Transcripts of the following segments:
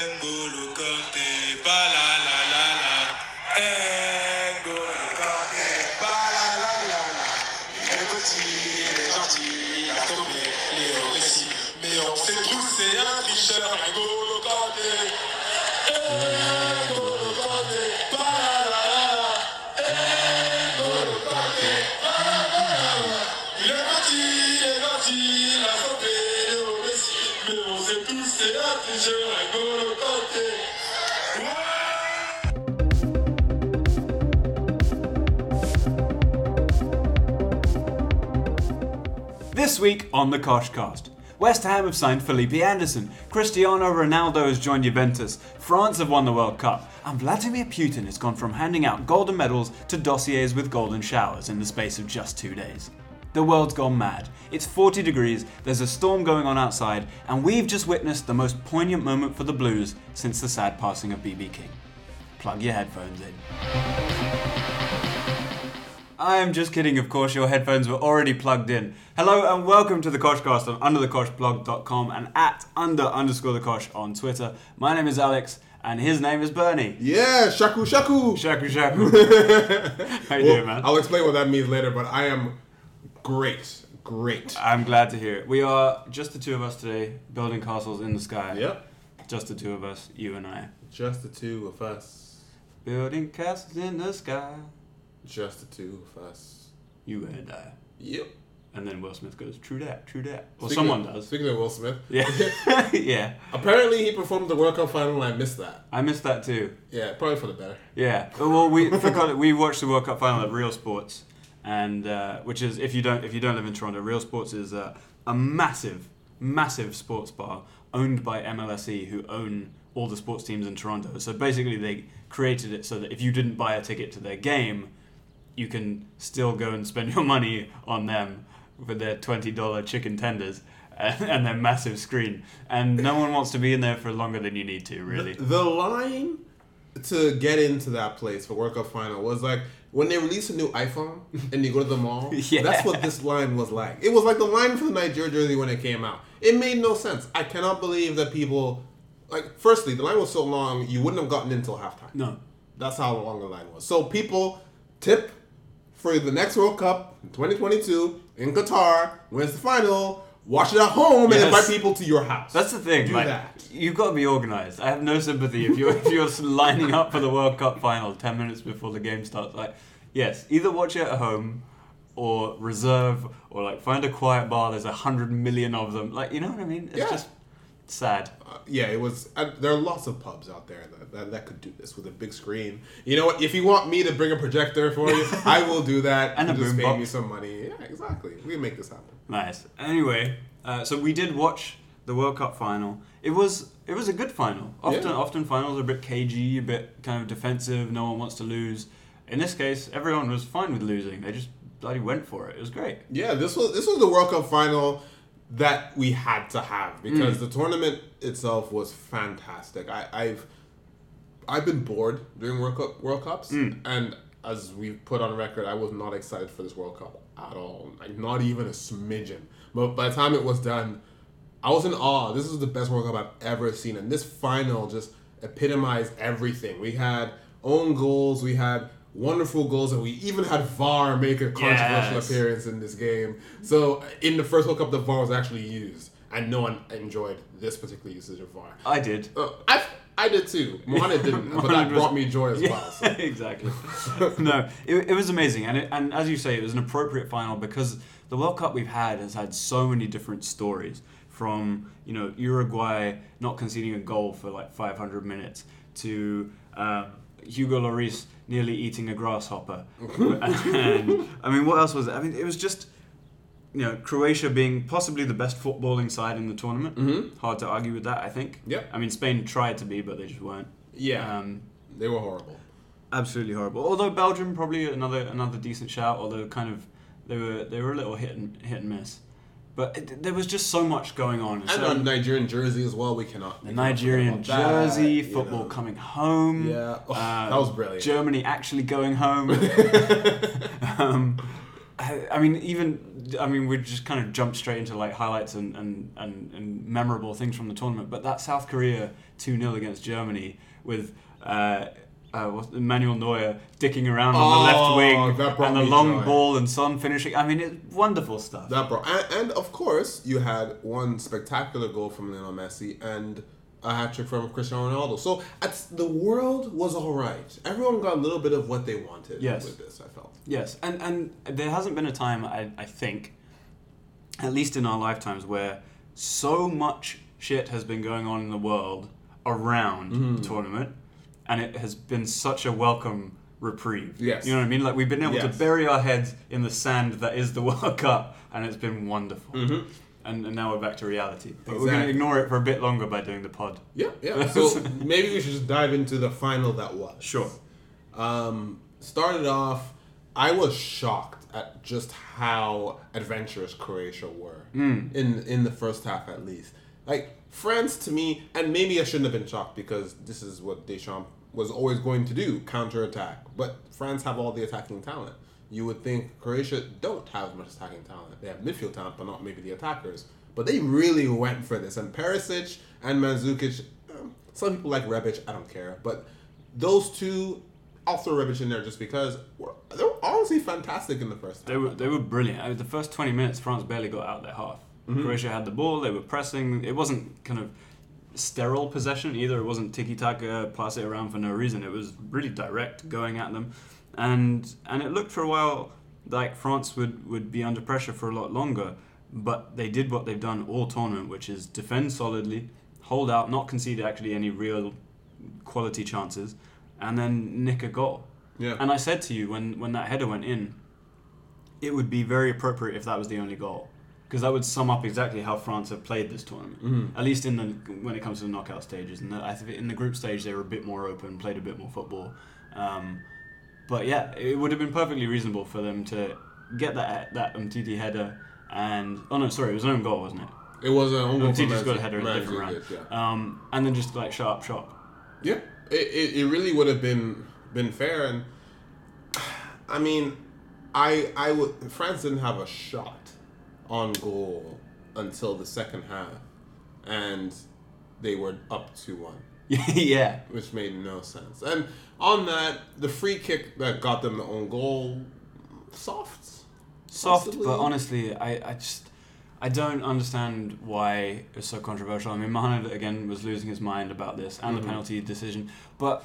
N'Golo Kanté, This week on the Coshcast, West Ham have signed Felipe Anderson, Cristiano Ronaldo has joined Juventus, France have won the World Cup, and Vladimir Putin has gone from handing out golden medals to dossiers with golden showers in the space of just two days. The world's gone mad. It's 40 degrees, there's a storm going on outside, and we've just witnessed the most poignant moment for the Blues since the sad passing of BB King. Plug your headphones in. I am just kidding, of course, your headphones were already plugged in. Hello and welcome to the Coshcast on underthecoshblog.com and at under underscore the Cosh on Twitter. My name is Alex and his name is Bernie. Yeah, shaku shaku. Shaku shaku. How you doing, man? I'll explain what that means later, but I am great, great. I'm glad to hear it. We are just the two of us today, building castles in the sky. Yep, Just the two of us, you and I. just the two of us. Building castles in the sky, Just the two of us. you and I. Yep. And then Will Smith goes, true that, true that. Well, someone of- does. Speaking of Will Smith, Yeah. yeah. apparently he performed the World Cup final and I missed that. I missed that too. Yeah, probably for the better. Yeah. Well, we forgot. We watched the World Cup final at Real Sports, and uh, which is if you don't if you don't live in Toronto, Real Sports is uh, a massive, massive sports bar owned by MLSE, who own all the sports teams in Toronto. So basically, they created it so that if you didn't buy a ticket to their game, you can still go and spend your money on them with their twenty dollar chicken tenders. And and their massive screen, and no one wants to be in there for longer than you need to. Really, The, the line to get into that place for World Cup final was like when they release a new iPhone and you go to the mall. Yeah. That's what this line was like. It was like the line for the Nigeria jersey when it came out. It made no sense. I cannot believe that people like. Firstly, the line was so long you wouldn't have gotten in until halftime. no. That's how long the line was. So people tip for the next World Cup in 2022 in Qatar, wins the final, watch it at home, Yes. and invite people to your house. That's the thing. Do like, that. You've got to be organised. I have no sympathy if you're if you're lining up for the World Cup final ten minutes before the game starts. Like, yes, either watch it at home, or reserve, or like find a quiet bar. There's a hundred million of them. Like, you know what I mean? It's Yeah. just sad. Uh, yeah, it was. And there are lots of pubs out there that, that, that could do this with a big screen. You know what? If you want me to bring a projector for you, I will do that. And a just pay boombox. me some money. Yeah, exactly. We can make this happen. Nice. Anyway, uh, so we did watch the World Cup final. It was it was a good final. Often Yeah. often finals are a bit cagey, a bit kind of defensive. No one wants to lose. In this case, everyone was fine with losing. They just bloody went for it. It was great. Yeah, this was this was the World Cup final that we had to have because Mm. the tournament itself was fantastic. I, I've I've been bored during World Cup World Cups, Mm. and as we put on record, I was not excited for this World Cup at all. Like not even a smidgen. But by the time it was done, I was in awe. This is the best World Cup I've ever seen, and this final just epitomized everything. We had own goals, we had wonderful goals, and we even had VAR make a controversial Yes. appearance in this game. So in the first World Cup, the VAR was actually used, and no one enjoyed this particular usage of VAR. I did. Uh, I I did too. Mohamed didn't, but that brought me joy as well. So. exactly. no, it, it was amazing, and it, and as you say, it was an appropriate final because the World Cup we've had has had so many different stories. From you know Uruguay not conceding a goal for like 500 minutes to um, Hugo Lloris nearly eating a grasshopper, and I mean what else was it? I mean it was just you know Croatia being possibly the best footballing side in the tournament. Mhm. Hard to argue with that, I think. Yep. I mean Spain tried to be, but they just weren't. Yeah, Um, they were horrible. absolutely horrible. Although Belgium probably another another decent shout. Although kind of they were they were a little hit and hit and miss. But it, there was just so much going on. And So- a Nigerian jersey as well. We cannot. the we cannot forget Nigerian about that, jersey, you football know. coming home. Yeah, oh, uh, that was brilliant. Germany actually going home. um, I I mean, even I mean, we just kind of jumped straight into like highlights and, and, and, and memorable things from the tournament. But that South Korea two 0 against Germany with uh, uh, what's- Manuel Neuer dicking around on the Oh, left wing and the long joy. ball and Son finishing. I mean, it's wonderful stuff. That bro, and, and of course you had one spectacular goal from Lionel Messi and a hat trick from Cristiano Ronaldo. So the world was all right. Everyone got a little bit of what they wanted Yes. with this. I felt. Yes, and and there hasn't been a time I, I think, at least in our lifetimes, where so much shit has been going on in the world around Mm-hmm. the tournament, and it has been such a welcome reprieve. Yes. you know what I mean. Like we've been able to bury our heads in the sand that is the World Cup, and it's been wonderful. Mm-hmm. And, and now we're back to reality. But we're going to ignore it for a bit longer by doing the pod. Yeah, yeah. So maybe we should just dive into the final that was. Sure. Um, started off, I was shocked at just how adventurous Croatia were in in the first half, at least. Like France, to me, and maybe I shouldn't have been shocked because this is what Deschamps was always going to do: counterattack. But France have all the attacking talent. You would think Croatia don't have much attacking talent. They have midfield talent, but not maybe the attackers. But they really went for this. And Perisic and Mandzukic, um, some people like Rebic, I don't care. But those two, I'll throw Rebic in there just because were, they were honestly fantastic in the first half. They were they were brilliant. I mean, the first twenty minutes, France barely got out their half. Croatia had the ball. They were pressing. It wasn't kind of sterile possession either. It wasn't tiki taka, pass it around for no reason. It was really direct, going at them, and and it looked for a while like France would would be under pressure for a lot longer. But they did what they've done all tournament, which is defend solidly, hold out, not concede actually any real quality chances, and then nick a goal. Yeah. And I said to you when, when that header went in, it would be very appropriate if that was the only goal. Because that would sum up exactly how France have played this tournament. Mm-hmm. At least in the when it comes to the knockout stages. And I think in the group stage they were a bit more open, played a bit more football. Um, but yeah, it would have been perfectly reasonable for them to get that that Umtiti header and oh no, sorry, it was an own goal, wasn't it? It was an own goal Umtiti's got a header in a different round. Yeah. Um, and then just like shut up shop. Yeah, it, it, it really would have been been fair, and I mean, I I would France didn't have a shot on goal until the second half, and they were up two one, yeah. which made no sense. And on that, the free kick that got them the own goal, soft, soft, Possibly. but honestly, I, I just I don't understand why it's so controversial. I mean, Mohamed again was losing his mind about this and Mhm. the penalty decision, but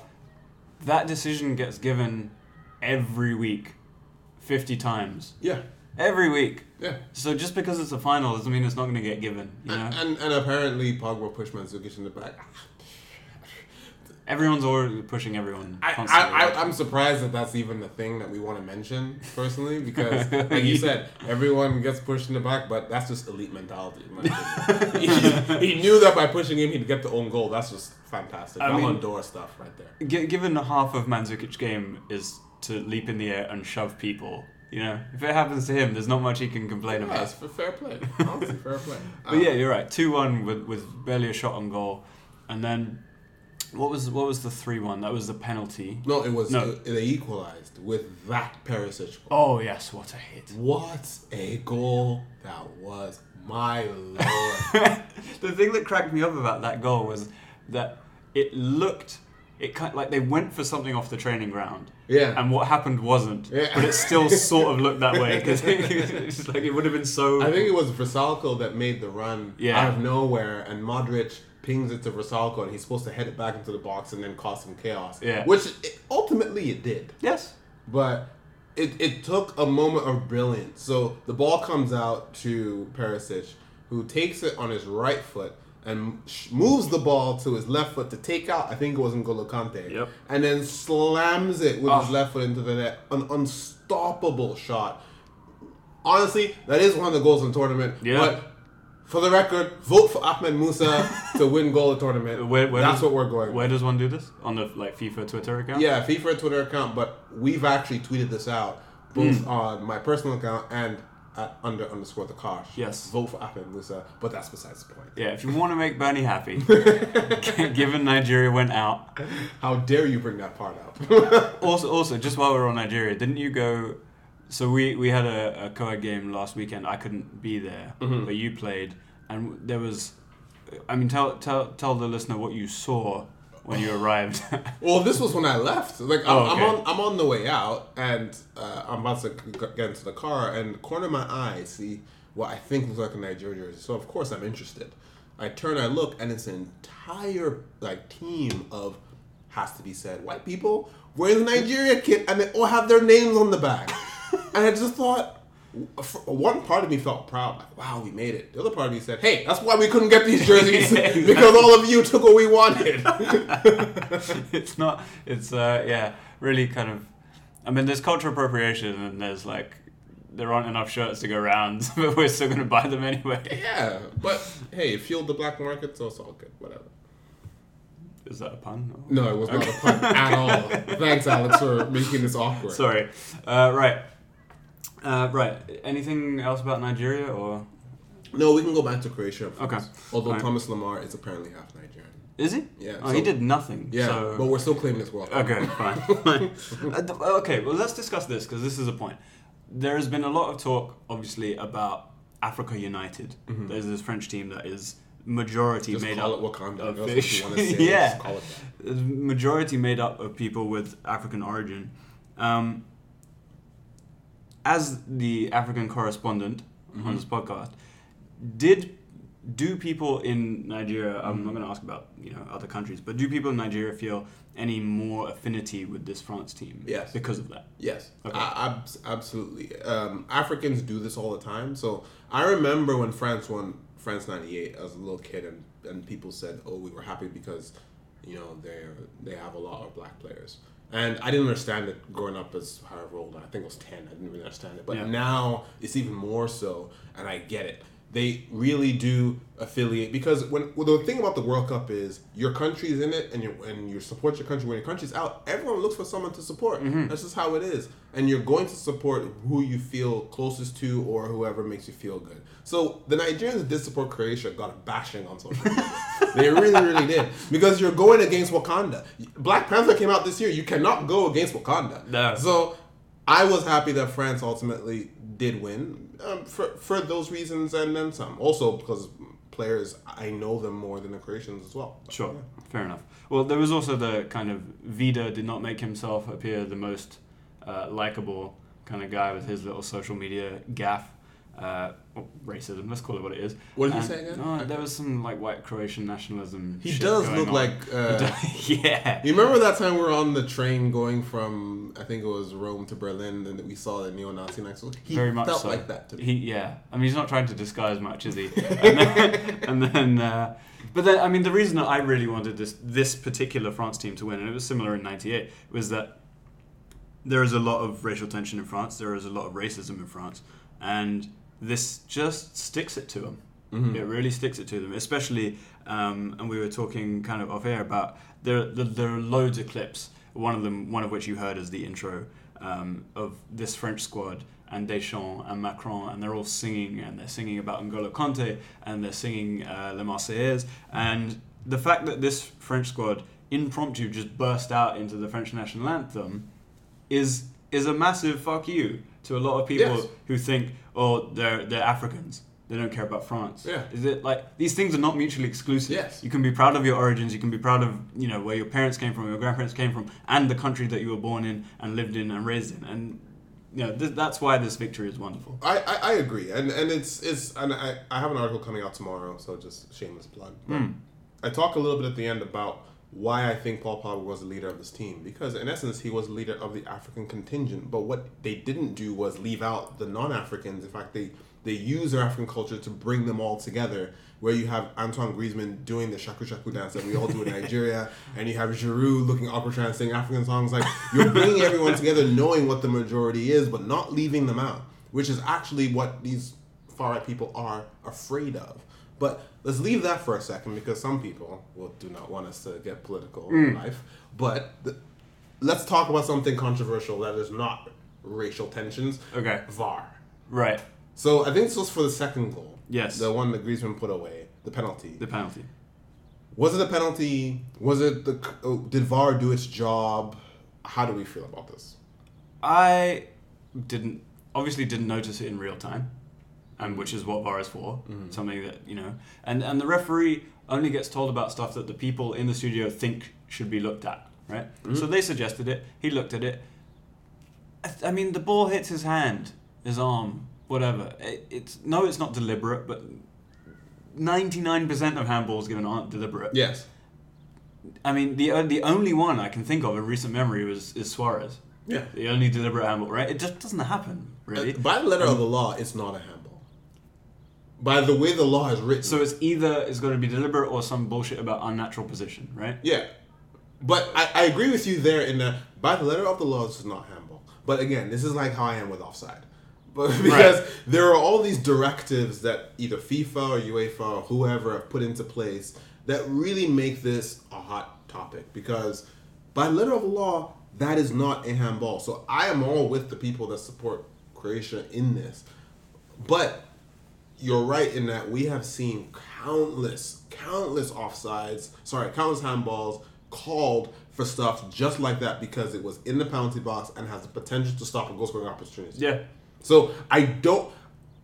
that decision gets given every week, fifty times Yeah, every week. yeah. So just because it's a final doesn't mean it's not going to get given. You know, And, and apparently Pogba pushed Mandzukic in the back. everyone's already pushing everyone. I, constantly. I, I, I'm surprised that that's even the thing that we want to mention personally because, like you said, everyone gets pushed in the back, but that's just elite mentality. in my opinion. he, he knew that by pushing him, he'd get the own goal. That's just fantastic. I mean- d'Or stuff right there. Gi- given half of Mandzukic's game is to leap in the air and shove people. You know, if it happens to him, there's not much he can complain Yeah, about. it's for fair play. Honestly, fair play. But yeah, um, you're right. Two one with with barely a shot on goal, and then what was what was the three one? That was the penalty. no, it was No. they equalized with that Perisic goal. Oh yes, what a hit! What a goal that was! My lord. the thing that cracked me up about that goal was that it looked it kind like they went for something off the training ground. Yeah. And what happened wasn't, Yeah. but it still sort of looked that way because it's like it would have been so. I think it was Vrsaljko that made the run Yeah. out of nowhere, and Modric pings it to Vrsaljko, and he's supposed to head it back into the box and then cause some chaos. Yeah. Which it, ultimately it did, yes. but it, it took a moment of brilliance. So the ball comes out to Perisic, who takes it on his right foot and moves the ball to his left foot to take out. I think it was N'Golo Kante. Yep. And then slams it with his Oh. left foot into the net. An unstoppable shot honestly, that is one of the goals in the tournament. Yeah. But for the record, vote for Ahmed Musa to win goal of the tournament. Where, where That's does, what we're going. Where does one do this on the like FIFA Twitter account? Yeah, FIFA Twitter account, but we've actually tweeted this out both Hmm. on my personal account and under underscore the Cosh. Yes. Vote for Ahmed Musa, but that's besides the point. Yeah, if you want to make Bernie happy, given Nigeria went out. How dare you bring that part up? Also, also, just while we're on Nigeria, didn't you go so we we had a, a co-ed game last weekend. I couldn't be there, Mhm. but you played, and there was. I mean, tell tell tell the listener what you saw when you arrived. Well, this was when I left. Like I'm, Oh, okay. I'm on I'm on the way out, and uh, I'm about to get into the car, and corner of my eye see what I think looks like a Nigeria jersey. So of course I'm interested. I turn, I look, and it's an entire like team of has to be said white people wearing the Nigeria kit, and they all have their names on the back. and I just thought. One part of me felt proud, like, wow, we made it. The other part of me said, hey, that's why we couldn't get these jerseys because all of you took what we wanted. it's not. It's uh yeah, really kind of. I mean, there's cultural appropriation, and there's like there aren't enough shirts to go around, but we're still gonna buy them anyway. Yeah, but hey, it fueled the black market, so it's all good. Whatever. Is that a pun? or- No, it was not a pun at all. Thanks, Alex, for making this awkward. Sorry. Uh, right. Uh, right. Anything else about Nigeria or No, we can go back to Croatia. Okay. Although Alright. Thomas Lemar is apparently half Nigerian. is he? Yeah, Oh, so- he did nothing. Yeah, So... but we're still claiming this world. Okay, fine. Uh, okay, well, let's discuss this because this is a point. There has been a lot of talk, obviously, about Africa United. There's this French team that is majority Mm-hmm. Just made up of fish. you want to say. yeah, Just call it that. Majority made up of people with African origin. Um, as the African correspondent Mm-hmm. on this podcast, did do people in Nigeria? I'm not going to ask about you know other countries, but do people in Nigeria feel any more affinity with this France team? Yes. because of that. Yes, Okay. I, abs- absolutely. Um, Africans do this all the time. So I remember when France won France '98 as a little kid, and, and people said, "Oh, we were happy because you know they they have a lot of black players." And I didn't understand it growing up as however old. I think I was ten. I didn't really understand it, but Yeah. now it's even more so, and I get it. They really do affiliate because when well, the thing about the World Cup is your country's in it and you and you support your country when your country's out. Everyone looks for someone to support. Mm-hmm. That's just how it is, and you're going to support who you feel closest to or whoever makes you feel good. So the Nigerians that did support Croatia got a bashing on social media. they really, really did because you're going against Wakanda. Black Panther came out this year. You cannot go against Wakanda. No. So I was happy that France ultimately did win um, for for those reasons and then some. Also because players I know them more than the Croatians as well. Sure, fair enough. Well, there was also the kind of Vida did not make himself appear the most uh, likable kind of guy with his little social media gaff. Uh, well, racism, let's call it what it is. What did he say again? No, there was some like white Croatian nationalism. He does look on. like. Uh, does- yeah. You remember that time we were on the train going from I think it was Rome to Berlin, and we saw the neo-Nazi next to He Very much felt so. like that to me. He, yeah. I mean, he's not trying to disguise much, is he? And then, and then uh, but then, I mean, the reason that I really wanted this this particular France team to win, and it was similar in '98, was that there is a lot of racial tension in France. There is a lot of racism in France, and this just sticks it to them. Mm-hmm. It really sticks it to them, especially. Um, and we were talking kind of off air about there. There, there are loads of clips. One of them, one of which you heard, is the intro um, of this French squad and Deschamps and Macron, and they're all singing, and they're singing about N'Golo Kante, and they're singing uh, Le Marseillaise, and the fact that this French squad impromptu just burst out into the French national anthem is is a massive fuck you to a lot of people Yes. who think, oh, they're they're Africans. They don't care about France. Yeah. Is it like these things are not mutually exclusive? Yes. You can be proud of your origins. You can be proud of you know where your parents came from, your grandparents came from, and the country that you were born in and lived in and raised in. And you know th- that's why this victory is wonderful. I, I, I agree, and and it's it's and I, I have an article coming out tomorrow, so just shameless plug. But Hmm. I talk a little bit at the end about why I think Paul Pogba was the leader of this team because in essence he was the leader of the African contingent. But what they didn't do was leave out the non-Africans. In fact, they they use their African culture to bring them all together. Where you have Antoine Griezmann doing the shaku shaku dance that we all do in Nigeria, and you have Giroud looking trying to sing African songs. Like you're bringing everyone together, knowing what the majority is, but not leaving them out, which is actually what these far right people are afraid of. But let's leave that for a second because some people will do not want us to get political in mm. life. But th- let's talk about something controversial that is not racial tensions. Okay. VAR. Right. So I think this was for the second goal. Yes. The one that Griezmann put away, the penalty. The penalty. Was it a penalty? Was it the? oh, Did VAR do its job? How do we feel about this? I didn't obviously didn't notice it in real time, and which is what VAR is for. Something that you know, and and the referee only gets told about stuff that the people in the studio think should be looked at, right? So they suggested it. He looked at it. I, th- I mean, the ball hits his hand, his arm, whatever. It, it's no, it's not deliberate, but ninety nine percent of handballs given aren't deliberate. Yes. I mean, the uh, the only one I can think of in recent memory was is Suarez. Yeah. The only deliberate handball, right? It just doesn't happen, really. Uh, By the letter of the law, it's not a handball. By the way the law is written. so it's either it's going to be deliberate or some bullshit about unnatural position, right? Yeah. But I, I agree with you there in that by the letter of the law, this is not handball. But again, this is like how I am with offside. But because there are all these directives that either FIFA or UEFA or whoever have put into place that really make this a hot topic. Because by letter of the law, that is not a handball. So I am all with the people that support Croatia in this. But you're right in that we have seen countless, countless offsides, sorry, countless handballs called for stuff just like that because it was in the penalty box and has the potential to stop a goal scoring opportunity. Yeah. So I don't.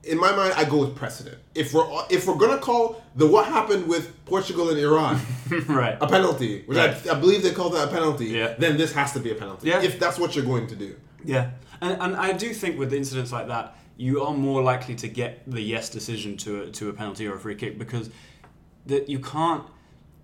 In my mind, I go with precedent. If we're if we're gonna call the what happened with Portugal and Iran right. a penalty, which Right. I, I believe they called that a penalty, Yeah. then this has to be a penalty. Yeah. If that's what you're going to do. Yeah, and, and I do think with incidents like that, you are more likely to get the yes decision to a, to a penalty or a free kick because that you can't.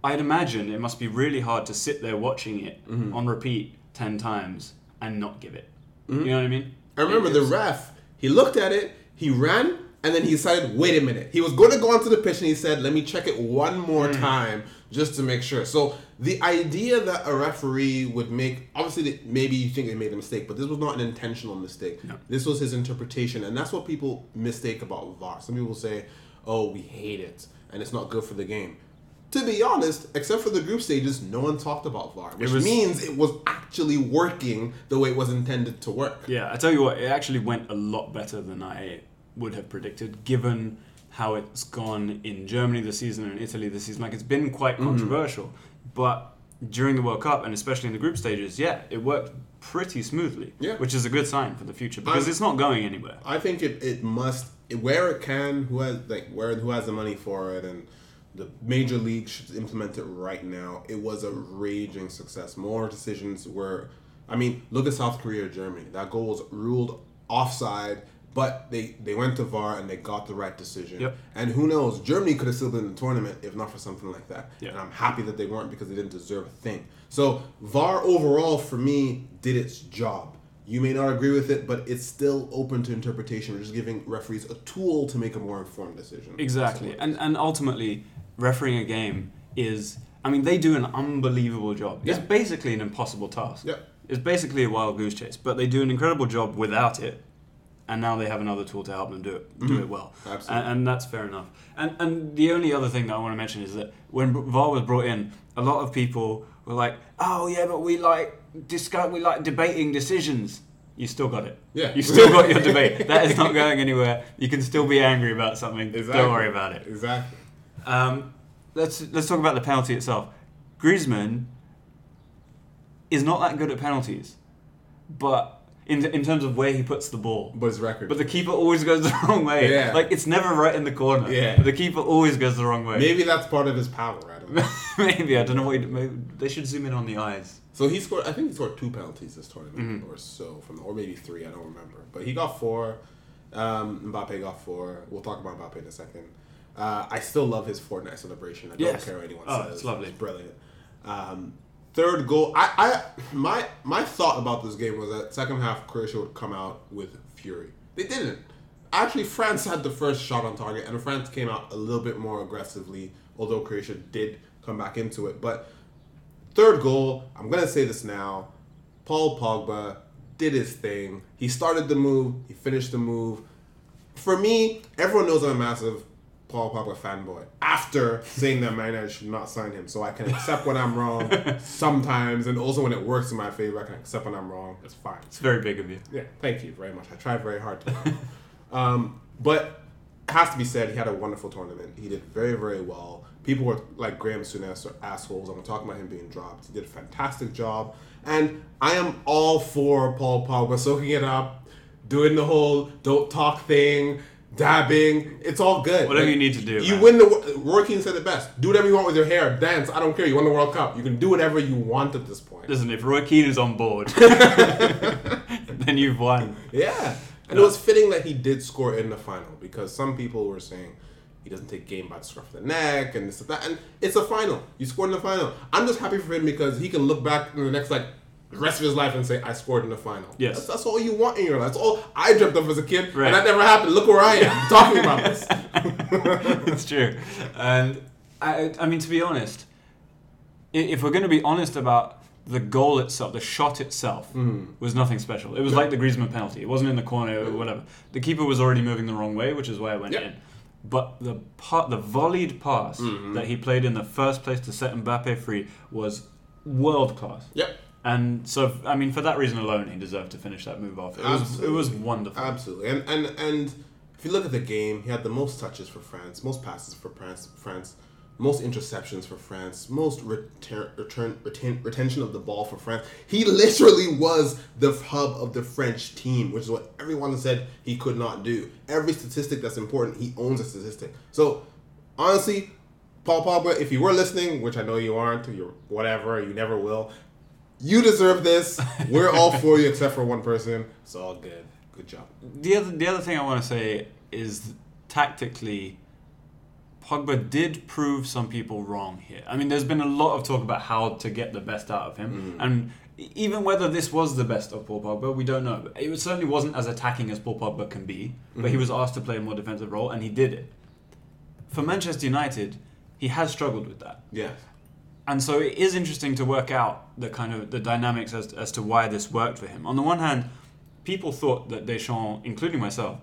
I'd imagine it must be really hard to sit there watching it Mm-hmm. on repeat ten times and not give it. You know what I mean? I remember the ref. He looked at it, he ran, and then he decided, wait a minute. He was going to go onto the pitch and he said, let me check it one more Hmm. time just to make sure. So the idea that a referee would make, obviously, maybe you think they made a mistake, but this was not an intentional mistake. No. This was his interpretation, and that's what people mistake about VAR. Some people say, oh, we hate it, and it's not good for the game. To be honest, except for the group stages, no one talked about VAR, which was- means it was actually working the way it was intended to work. Yeah, I tell you what, it actually went a lot better than I would have predicted, given how it's gone in Germany this season and Italy this season. Like it's been quite Mm-hmm. controversial, but during the World Cup and especially in the group stages, yeah, it worked pretty smoothly. Yeah. which is a good sign for the future because I'm- it's not going anywhere. I think it, it must where it can who has like where who has the money for it and the major league should implement it right now. It was a raging success. More decisions were I mean, look at South Korea Germany. That goal was ruled offside, but they they went to VAR and they got the right decision. Yep. And who knows, Germany could have still been in the tournament if not for something like that. Yeah. And I'm happy that they weren't because they didn't deserve a thing. So VAR overall for me did its job. You may not agree with it, but it's still open to interpretation. We're just giving referees a tool to make a more informed decision. Exactly, and and ultimately, refereeing a game is. I mean, they do an unbelievable job. It's basically an impossible task. Yeah. It's basically a wild goose chase, but they do an incredible job without it, and now they have another tool to help them do it do it well. Mm-hmm. Absolutely. And, and that's fair enough. And and the only other thing that I want to mention is that when VAR was brought in, a lot of people were like, "Oh yeah, but we like discuss, we like debating decisions." You still got it. Yeah. You still got your debate. That is not going anywhere. You can still be angry about something. Exactly. Don't worry about it. Exactly. Um, let's let's talk about the penalty itself. Griezmann is not that good at penalties, but in in terms of where he puts the ball. But his record. But the keeper always goes the wrong way. Yeah. Like it's never right in the corner. Yeah. The keeper always goes the wrong way. maybe that's part of his power. I don't know. maybe I don't know what. He, maybe they should zoom in on the eyes. So he scored. I think he scored two penalties this tournament, Mm-hmm. or so from, or maybe three. I don't remember. But he got four. Um, Mbappe got four. We'll talk about Mbappe in a second. Uh, I still love his Fortnite celebration. I don't care what anyone Oh, says. it's lovely. It's brilliant. Um, third goal. I, I my my thought about this game was that second half Croatia would come out with fury. They didn't. Actually, France had the first shot on target, and France came out a little bit more aggressively. Although Croatia did come back into it, but Third goal, I'm gonna say this now. Paul Pogba did his thing. He started the move, he finished the move. For me, everyone knows I'm a massive Paul Pogba fanboy. After saying that Man United should not sign him, so I can accept when I'm wrong sometimes, and also when it works in my favor, I can accept when I'm wrong. It's fine. It's very big of you. Yeah, thank you very much. I tried very hard to. um, but it has to be said, he had a wonderful tournament. He did very, very well. People were like Graham Souness are assholes. I'm talking about him being dropped. He did a fantastic job, and I am all for Paul Pogba soaking it up, doing the whole don't talk thing, dabbing. It's all good. Whatever you need to do, You man. win the. Roy Keane said it best. Do whatever you want with your hair. Dance. I don't care. You won the World Cup. You can do whatever you want at this point. Listen, if Roy Keane is on board, then you've won. Yeah. And it was fitting that he did score in the final because some people were saying he doesn't take game by the scruff of the neck and this and that. And it's a final. You scored in the final. I'm just happy for him because he can look back in the next like the rest of his life and say, I scored in the final. Yes. That's, that's all you want in your life. That's all I dreamt of as a kid. Right. And that never happened. Look where I am talking about this. it's true. And I, I mean, to be honest, if we're going to be honest about the goal itself, the shot itself mm-hmm. was nothing special. It was like the Griezmann penalty. It wasn't in the corner or mm-hmm. whatever. The keeper was already moving the wrong way, which is why it went Yeah. in. But the part, the volleyed pass mm-hmm. that he played in the first place to set Mbappe free was world class. Yep. And so, I mean, for that reason alone, he deserved to finish that move off. It was, it was wonderful. Absolutely. And and and if you look at the game, he had the most touches for France, most passes for France, France, most interceptions for France, most return, return retain, retention of the ball for France. He literally was the hub of the French team, which is what everyone said he could not do. Every statistic that's important, he owns a statistic. So honestly, Paul Pogba, if you were listening, which I know you aren't, you're whatever, you never will. You deserve this. We're all for you except for one person. It's all good. Good job. the other the other thing I want to say is tactically, Pogba did prove some people wrong here. I mean, there's been a lot of talk about how to get the best out of him, mm. and e- even whether this was the best of Paul Pogba, we don't know. It certainly wasn't as attacking as Paul Pogba can be, but he mm. was asked to play a more defensive role, and he did it. For Manchester United, he has struggled with that. Yeah. And so it is interesting to work out the kind of the dynamics as, as to why this worked for him. On the one hand, people thought that Deschamps, including myself,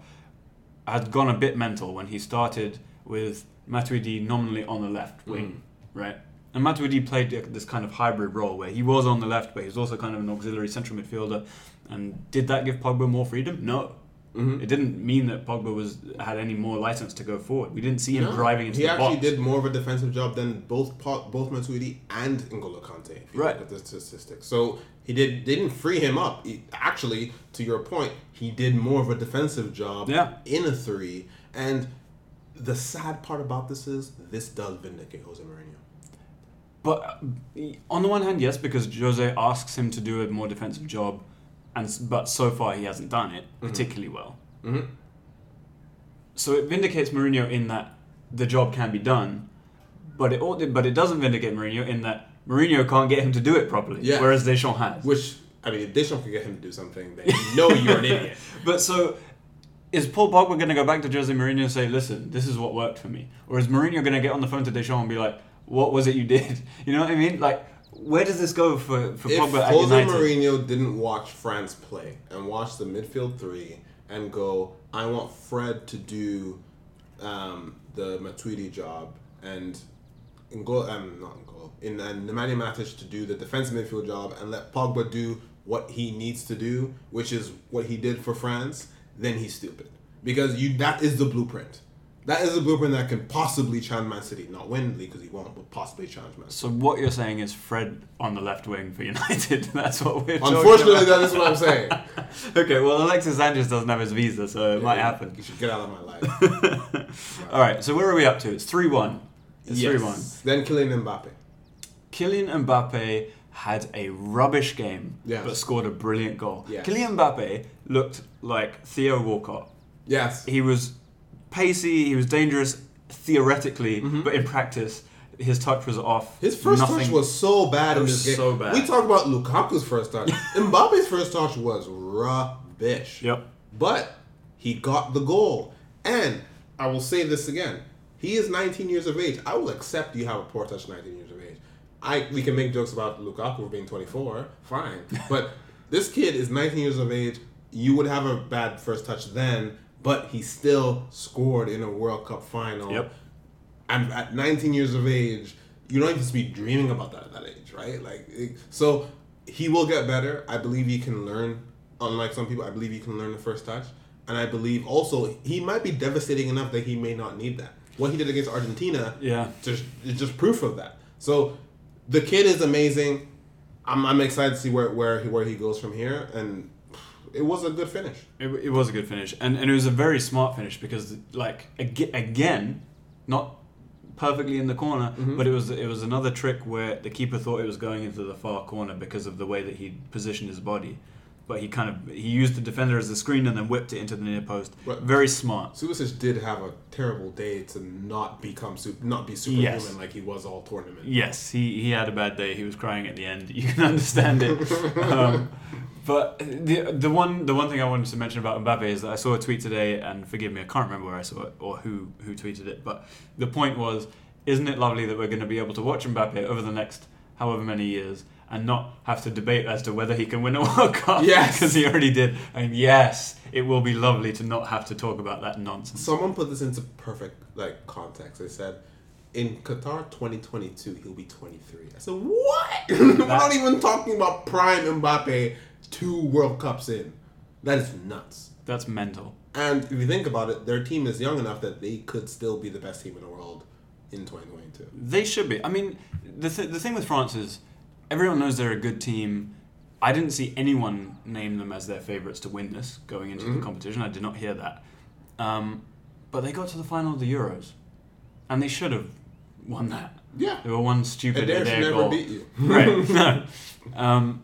had gone a bit mental when he started with Matuidi nominally on the left wing, mm. right? And Matuidi played this kind of hybrid role where he was on the left, but he was also kind of an auxiliary central midfielder. And did that give Pogba more freedom? No. Mm-hmm. It didn't mean that Pogba was had any more license to go forward. We didn't see him No, driving into he the actually did more of a defensive job than both Pa- both Matuidi and N'Golo Kante. If you Right. look at the statistics, so he did they didn't free him up. He- actually, to your point, he did more of a defensive job Yeah. in a three. And the sad part about this is this does vindicate Jose Mourinho. But on the one hand, yes, because Jose asks him to do a more defensive job, and but so far he hasn't done it particularly well. Mhm. So it vindicates Mourinho in that the job can be done, but it al- but it doesn't vindicate Mourinho in that Mourinho can't get him to do it properly, Yeah. whereas Deschamps has. Which I mean, if Deschamps could get him to do something, then you know you're an idiot. But so. Is Paul Pogba going to go back to Jose Mourinho and say, "Listen, this is what worked for me," or is Mourinho going to get on the phone to Deschamps and be like, "What was it you did?" You know what I mean? Like, where does this go for for if Pogba at Jose United? Mourinho didn't watch France play and watch the midfield three and go, I want Fred to do um, the Matuidi job and N'Golo, um, not N'Golo, in and Nemanja Matic to do the defensive midfield job and let Pogba do what he needs to do, which is what he did for France, then he's stupid. Because you that is the blueprint. That is a blueprint that can possibly challenge Man City. Not win because he won't, but possibly challenge Man City. So what you're saying is Fred on the left wing for United. That's what we're. Unfortunately, that is what I'm saying. okay, well Alexis Sanchez doesn't have his visa, so it might happen. You should get out of my life. All right, so where are we up to? It's three one. It's three one. Then Kylian Mbappe. Kylian Mbappe had a rubbish game, Yes. but scored a brilliant goal. Yes. Kylian Mbappe looked like Theo Walcott. Yes. He was pacey. He was dangerous theoretically, but in practice, his touch was off. Mm-hmm. His first touch was so bad It in was this game. so bad. We talk about Lukaku's first touch. Mbappe's first touch was rubbish. Yep. But he got the goal. And I will say this again. He is 19 years of age. I will accept you have a poor touch 19 years of age. I we can make jokes about Lukaku being 24. Fine. But this kid is 19 years of age. You would have a bad first touch then, but he still scored in a World Cup final. Yep. And at 19 years of age, you don't even to be dreaming about that at that age, right? Like, it- so he will get better. I believe he can learn. Unlike some people, I believe he can learn the first touch, and I believe also he might be devastating enough that he may not need that. What he did against Argentina, Yeah. just is just proof of that. So the kid is amazing. I'm, I'm excited to see where where he, where he goes from here, and it was a good finish. It, it was a good finish, and, and it was a very smart finish because, like, ag- again, not perfectly in the corner, Mhm. but it was it was another trick where the keeper thought it was going into the far corner because of the way that he positioned his body, but he kind of he used the defender as the screen and then whipped it into the near post. Right. Very smart. Subasic did have a terrible day to not become super, not be superhuman Yes. like he was all tournament. Yes, he, he had a bad day. He was crying at the end. You can understand it. um, but the the one the one thing I wanted to mention about Mbappe is that I saw a tweet today, and forgive me, I can't remember where I saw it or who who tweeted it. But the point was, isn't it lovely that we're going to be able to watch Mbappe over the next however many years and not have to debate as to whether he can win a World Cup? Yes. because he already did. And yes, it will be lovely to not have to talk about that nonsense. Someone put this into perfect like context. They said, in Qatar 2022, he'll be 23. I said, what? We're not even talking about prime Mbappe two World Cups in. That is nuts. That's mental. And if you think about it, their team is young enough that they could still be the best team in the world in 2022. They should be. I mean, the th- the thing with France is everyone knows they're a good team. I didn't see anyone name them as their favorites to win this going into the competition. I did not hear that. Um, but they got to the final of the Euros, and they should have won that. Yeah. They were one stupid Eder Eder never goal. beat you. right. No. Um,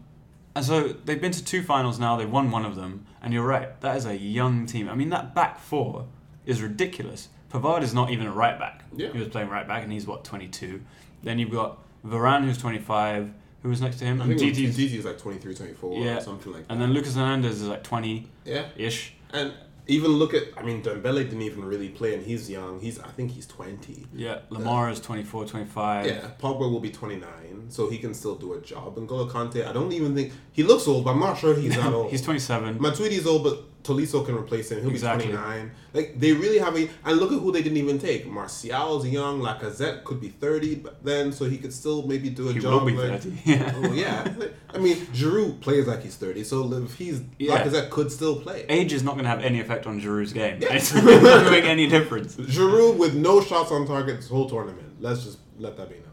and so they've been to two finals now. They've won one of them, and you're right. That is a young team. I mean, that back four is ridiculous. Pavard is not even a right back. Yeah. He was playing right back, and he's what 22. Then you've got Varane, who's 25. Who was next to him? I Umtiti is like 23, 24 Yeah. or something like that. and then Lucas Hernandez is like 20 yeah. ish. And even look at, I mean, Dembele didn't even really play, and he's young. He's, I think he's 20. Yeah. Uh, Lemar is 24, 25. Yeah, Pogba will be 29, so he can still do a job. And N'Golo Kante, I don't even think he looks old, but I'm not sure he's that old. He's 27. Matuidi's old, but Tolisso can replace him. He'll Exactly. be 29. Like they really have a and look at who they didn't even take. Martial's young. Lacazette could be 30 b- then, so he could still maybe do a He job. will be like, 30. Yeah. Oh yeah. I mean, Giroud plays like he's 30, so if he's Yeah. Lacazette could still play. Age is not going to have any effect on Giroud's game. Yeah. It's not going to make any difference. Giroud with no shots on target this whole tournament. Let's just let that be known.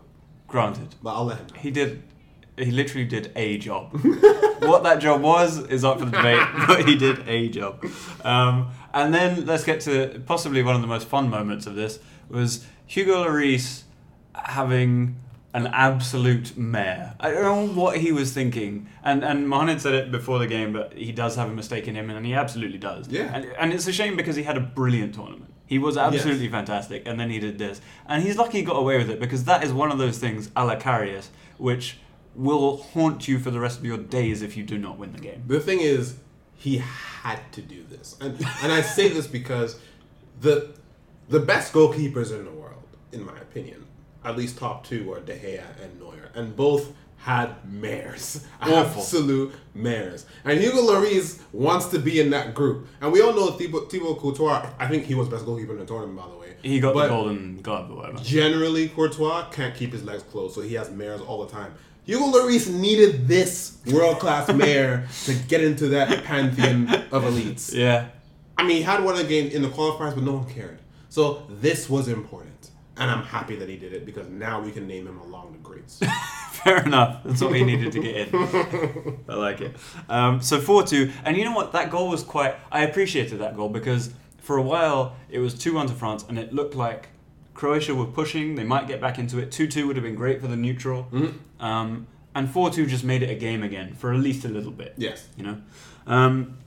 Granted. But I'll let him. Know. He did. He literally did a job. what that job was is up for the debate, but he did a job. Um, and then let's get to possibly one of the most fun moments of this was Hugo Lloris having an absolute mare. I don't know what he was thinking. And and Mohamed said it before the game, but he does have a mistake in him, and he absolutely does. Yeah. And, and it's a shame because he had a brilliant tournament. He was absolutely fantastic, and then he did this. And he's lucky he got away with it because that is one of those things, a la Karius, which will haunt you for the rest of your days if you do not win the game. The thing is, he had to do this, and and I say this because the the best goalkeepers in the world, in my opinion, at least top two are De Gea and Neuer, and both had mares, Awful. absolute mares. And Hugo Lloris wants to be in that group, and we all know Thibaut, Thibaut Courtois. I think he was best goalkeeper in the tournament, by the way. He got But- the golden glove or whatever. Generally, Courtois can't keep his legs closed, so he has mares all the time. Hugo Lloris needed this world class mayor to get into that pantheon of elites. Yeah. I mean, he had one again in the qualifiers, but no one cared. So this was important, and I'm happy that he did it because now we can name him along the greats. Fair enough. That's what he needed to get in. I like it. Um, so 4 2. And you know what? That goal was quite. I appreciated that goal because for a while it was 2 1 to France and it looked like Croatia were pushing. They might get back into it. 2 2 would have been great for the neutral. Um, and 4 2 just made it a game again for at least a little bit. yes. You know? Um,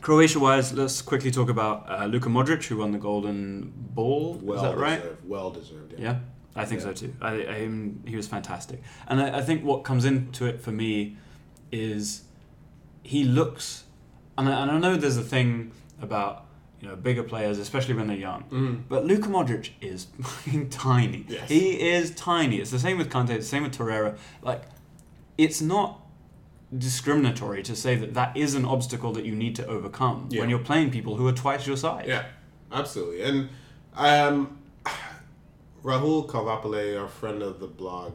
Croatia wise, let's quickly talk about uh, Luka Modric, who won the Golden Ball. Well Is that right? deserved. Well deserved. Yeah. Yeah, I think Yeah. so too. I, I he was fantastic, and I, I think what comes into it for me is he looks, and I, and I know there's a thing about you know bigger players, especially when they're young, Mm. but Luka Modric is fucking tiny. Yes. He is tiny. It's the same with Kante. It's the same with Torreira. Like, it's not discriminatory to say that that is an obstacle that you need to overcome Yeah. when you're playing people who are twice your size. Yeah, absolutely. And um, Rahul Kavapale, our friend of the blog,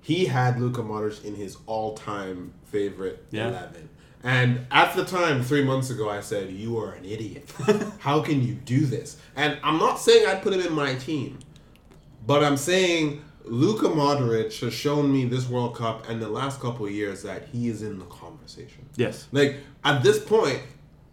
he had Luka Modric in his all-time favorite Yeah. eleven. And at the time, three months ago, I said, "You are an idiot. How can you do this?" And I'm not saying I'd put him in my team, but I'm saying Luka Modric has shown me this World Cup and the last couple of years that he is in the conversation. Yes. Like at this point,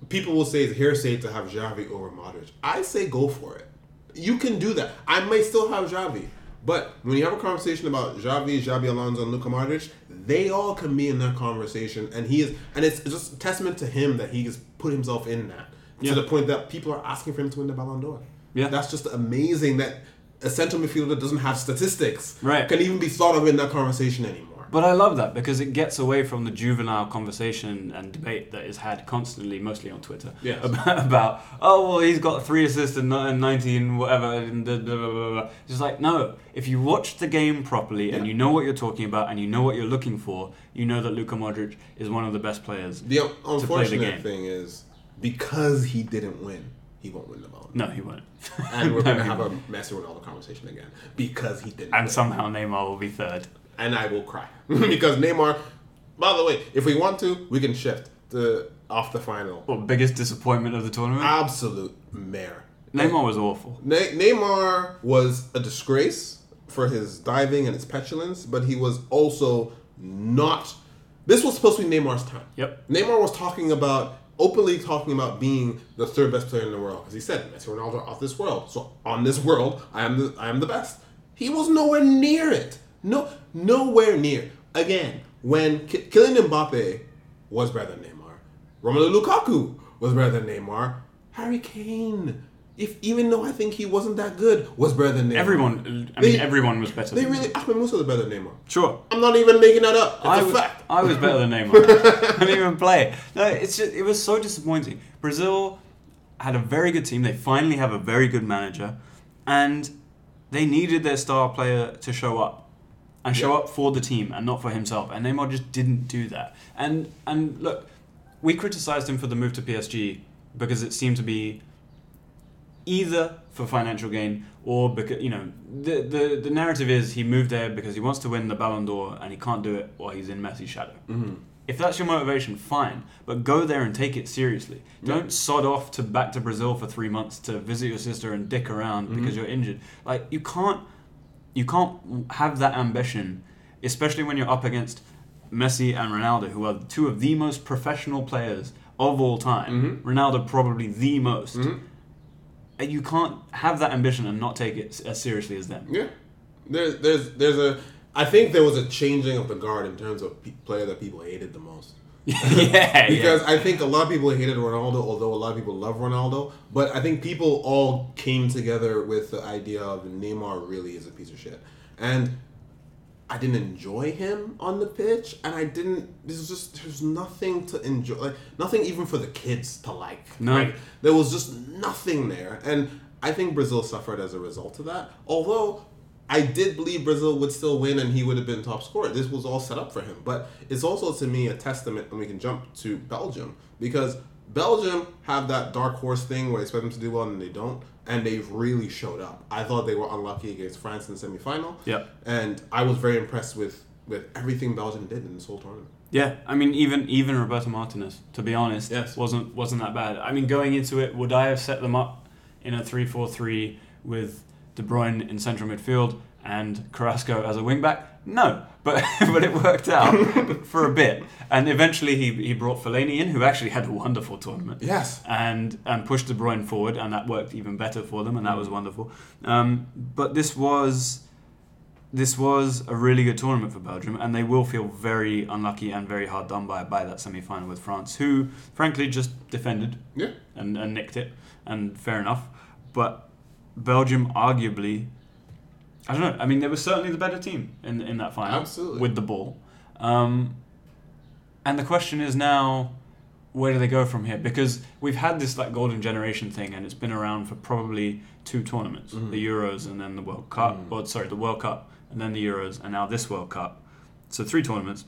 people will say it's hearsay to have Xavi over Modric. I say go for it. You can do that. I may still have Xavi, but when you have a conversation about Xavi, Xabi Alonso, and Luka Modric, they all can be in that conversation, and he is, and it's just a testament to him that he has put himself in that Yeah. to the point that people are asking for him to win the Ballon d'Or. Yeah. that's just amazing that a central midfielder doesn't have statistics Right. can even be thought of in that conversation anymore. But I love that because it gets away from the juvenile conversation and debate that is had constantly, mostly on Twitter, Yes. about, about oh well he's got three assists and nineteen whatever. And blah, blah, blah, blah, blah. It's just like no, if you watch the game properly and you know what you're talking about and you know what you're looking for, you know that Luka Modric is one of the best players. The un- play the unfortunate game. thing is because he didn't win, he won't win the Ballon. No, he won't. And we're No, gonna have a won't. Messi Ronaldo conversation again because he didn't. and win. somehow Neymar will be third. And I will cry because Neymar. By the way, if we want to, we can shift to off the final. Well, biggest disappointment of the tournament. Absolute mare. Neymar was awful. Ne- Neymar was a disgrace for his diving and his petulance, but he was also not. This was supposed to be Neymar's time. Yep. Neymar was talking about openly talking about being the third best player in the world because he said Messi, Ronaldo off this world. So on this world, I am the I am the best. He was nowhere near it. No, nowhere near. Again, when K- Kylian Mbappe was better than Neymar, Romelu Lukaku was better than Neymar, Harry Kane. If even though I think he wasn't that good, was better than Neymar. Everyone, I They- mean, everyone was better. They than really Ahmed Musa was better than Neymar. sure. I'm not even making that up. It's I a was, fact. I was better than Neymar. I didn't even play. No, it's just, it was so disappointing. Brazil had a very good team. They finally have a very good manager, and they needed their star player to show up and show Yeah. up for the team and not for himself. And Neymar just didn't do that. And and look, we criticized him for the move to PSG because it seemed to be either for financial gain or because you know the, the the narrative is he moved there because he wants to win the Ballon d'Or and he can't do it while he's in Messi's shadow. Mm-hmm. If that's your motivation, fine, but go there and take it seriously. Don't sod off to back to Brazil for three months to visit your sister and dick around mm-hmm. because you're injured. Like you can't you can't have that ambition, especially when you're up against Messi and Ronaldo, who are two of the most professional players of all time. Mm-hmm. Ronaldo probably the most. Mm-hmm. And You can't have that ambition and not take it as seriously as them. Yeah, there's there's there's a. I think there was a changing of the guard in terms of player that people hated the most. yeah, Because yeah. I think a lot of people hated Ronaldo, although a lot of people love Ronaldo. But I think people all came together with the idea of Neymar really is a piece of shit, and I didn't enjoy him on the pitch, and I didn't. This was just there's nothing to enjoy, like nothing even for the kids to like. No. Right? There was just nothing there, and I think Brazil suffered as a result of that. Although I did believe Brazil would still win and he would have been top scorer. This was all set up for him. But it's also to me a testament, and we can jump to Belgium because Belgium have that dark horse thing where they expect them to do well and they don't, and they've really showed up. I thought they were unlucky against France in the semifinal. Yep. And I was very impressed with with everything Belgium did in this whole tournament. Yeah, I mean, even even Roberto Martinez, to be honest, Yes. wasn't wasn't that bad. I mean, going into it, would I have set them up in a 3-4-3 with De Bruyne in central midfield and Carrasco as a wing back? No, but but it worked out for a bit, and eventually he he brought Fellaini in, who actually had a wonderful tournament. Yes. and and pushed De Bruyne forward, and that worked even better for them, and that was wonderful. Um, but this was this was a really good tournament for Belgium, and they will feel very unlucky and very hard done by by that semi final with France, who frankly just defended Yeah. and, and nicked it, and fair enough. But Belgium arguably, I don't know. I mean, they were certainly the better team in in that final Absolutely. with the ball. Um, and the question is now, where do they go from here? Because we've had this like golden generation thing, and it's been around for probably two tournaments: the Euros and then the World Cup. Or sorry, the World Cup and then the Euros, and now this World Cup. So three tournaments,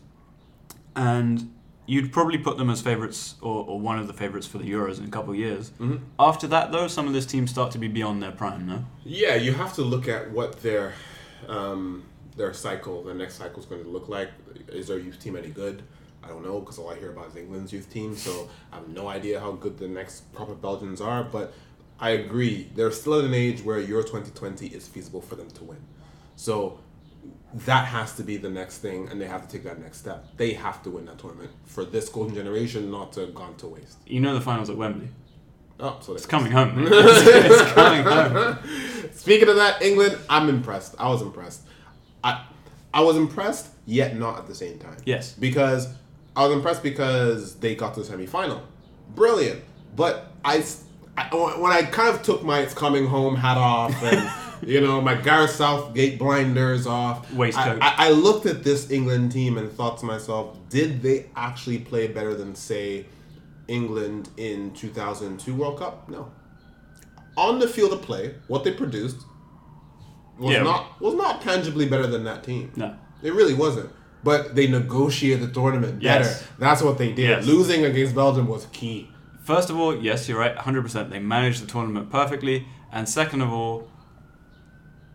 and you'd probably put them as favourites or, or one of the favourites for the Euros in a couple of years. After that, though, some of this teams start to be beyond their prime. No. Yeah, you have to look at what their um, their cycle, their next cycle is going to look like. Is their youth team any good? I don't know because all I hear about is England's youth team, so I have no idea how good the next crop of Belgians are. But I agree, they're still at an age where Euro 2020 is feasible for them to win. So that has to be the next thing, and they have to take that next step. They have to win that tournament for this golden generation not to have gone to waste. You know the finals at Wembley. Oh, so It's coming home. it's, coming home. Speaking of that, England, I'm impressed. I was impressed. I I was impressed, yet not at the same time. Yes. Because I was impressed because they got to the semifinal. Brilliant. But I, I- when I kind of took my it's coming home hat off and you know my Gareth Southgate blinders off, Waistcoat. I, I, I looked at this England team and thought to myself, did they actually play better than say England in 2002 World Cup? No. On the field of play, what they produced was Yeah. not was not tangibly better than that team. No. It really wasn't. But they negotiated the tournament better. Yes. That's what they did. Yes. Losing against Belgium was key. First of all, yes, you're right, 100%. They managed the tournament perfectly. And second of all,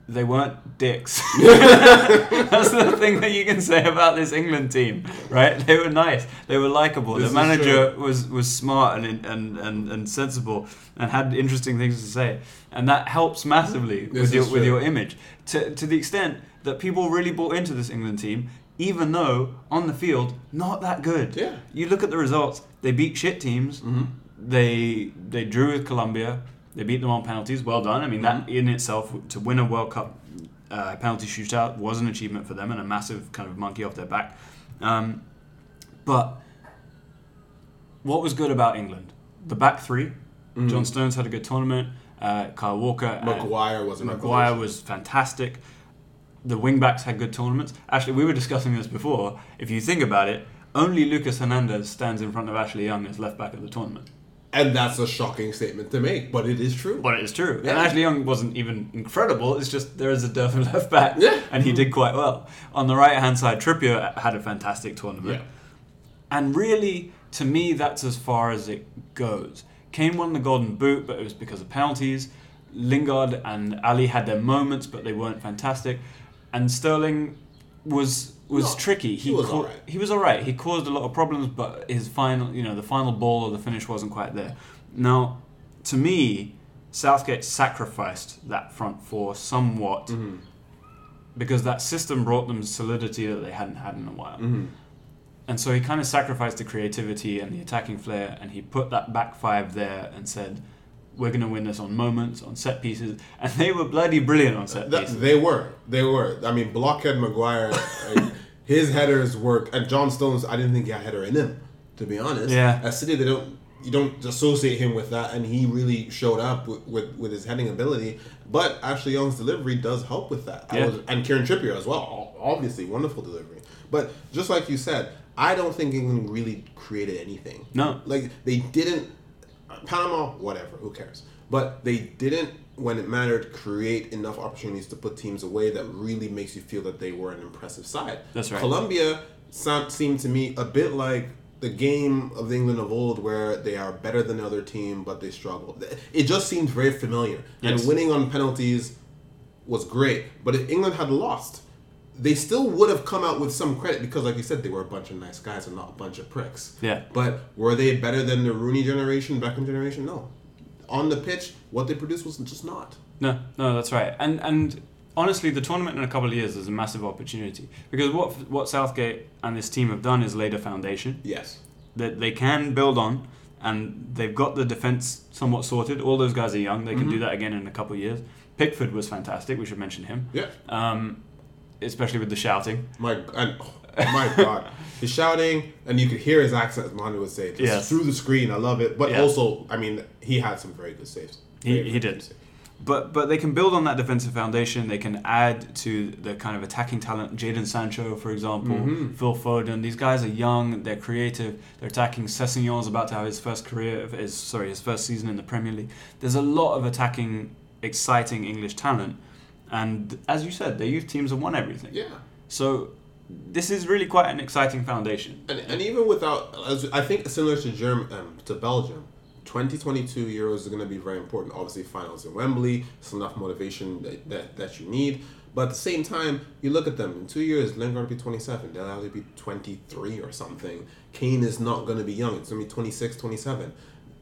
they weren't dicks. That's the thing that you can say about this England team, right? They were nice. They were likable. The manager was, was smart and, and, and, and sensible and had interesting things to say. And that helps massively This with your, with your image. To, to the extent that people really bought into this England team, even though on the field, not that good. Yeah. You look at the results, they beat shit teams. They they drew with Colombia. They beat them on penalties. Well done. I mean, that in itself, to win a World Cup uh, penalty shootout was an achievement for them and a massive kind of monkey off their back. Um, but what was good about England? The back 3 John Stones had a good tournament. Uh, Kyle Walker. and- Maguire was Maguire was fantastic. The wingbacks had good tournaments. Actually, we were discussing this before. If you think about it, only Lucas Hernandez stands in front of Ashley Young as left back of the tournament. And that's a shocking statement to make, but it is true. But it is true. Yeah. And Ashley Young wasn't even incredible. It's just there is a of left back. Yeah. And he did quite well. On the right hand side, Trippier had a fantastic tournament. yeah. And really, to me, that's as far as it goes. Kane won the Golden Boot, but it was because of penalties. Lingard and Alli had their moments, but they weren't fantastic. And Sterling was was No, tricky. he was cau- alright. He was alright. He caused a lot of problems, but his final, you know, the final ball or the finish wasn't quite there. Now, to me, Southgate sacrificed that front four somewhat Mm-hmm. because that system brought them solidity that they hadn't had in a while. Mm-hmm. And so he kind of sacrificed the creativity and the attacking flair, and he put that back five there and said, "We're going to win this on moments, on set pieces," and they were bloody brilliant on set That- pieces. they were. They were. I mean, blockhead Maguire, his headers work. At John Stones, I didn't think he had a header in him, to be honest. Yeah. At City, they don't. You don't associate him with that, and he really showed up with, with, with his heading ability. But Ashley Young's delivery does help with that. Yeah. was- and Kieran Trippier as well. Obviously, wonderful delivery. But just like you said, I don't think England really created anything. No. Like they didn't Panama, whatever, who cares? But they didn't, when it mattered, create enough opportunities to put teams away that really makes you feel that they were an impressive side. That's right. Colombia seemed to me a bit like the game of England of old, where they are better than the other team, but they struggle. It just seemed very familiar. Yes. And winning on penalties was great. But if England had lost, they still would have come out with some credit because, like you said, they were a bunch of nice guys and not a bunch of pricks. Yeah. But were they better than the Rooney generation, Beckham generation? No. On the pitch, what they produced was just not. No, no, that's right. And and honestly, the tournament in a couple of years is a massive opportunity because what what Southgate and this team have done is laid a foundation Yes. that they can build on, and they've got the defense somewhat sorted. All those guys are young; they can do that again in a couple of years. Pickford was fantastic. We should mention him. Yeah. um, especially with the shouting. My and oh my god, he's shouting, and you could hear his accent, as Mohammed would say, just Yes. through the screen. I love it, but Yeah. also, I mean, he had some very good saves. He- Very, he very did. saves. But but they can build on that defensive foundation. They can add to the kind of attacking talent. Jadon Sancho, for example, Mm-hmm. Phil Foden. These guys are young. They're creative. They're attacking. Sessegnon's about to have his first career, his sorry, his first season in the Premier League. There's a lot of attacking, exciting English talent, and as you said, their youth teams have won everything. Yeah. So this is really quite an exciting foundation. And, and even without, I think similar to Germ, um, to Belgium, 2022 Euros is going to be very important. Obviously, finals in Wembley, it's enough motivation that, that, that you need. But at the same time, you look at them in two years, Lingard will be 27, Dele Alli be 23 or something. Kane is not going to be young, it's going to be 26, 27.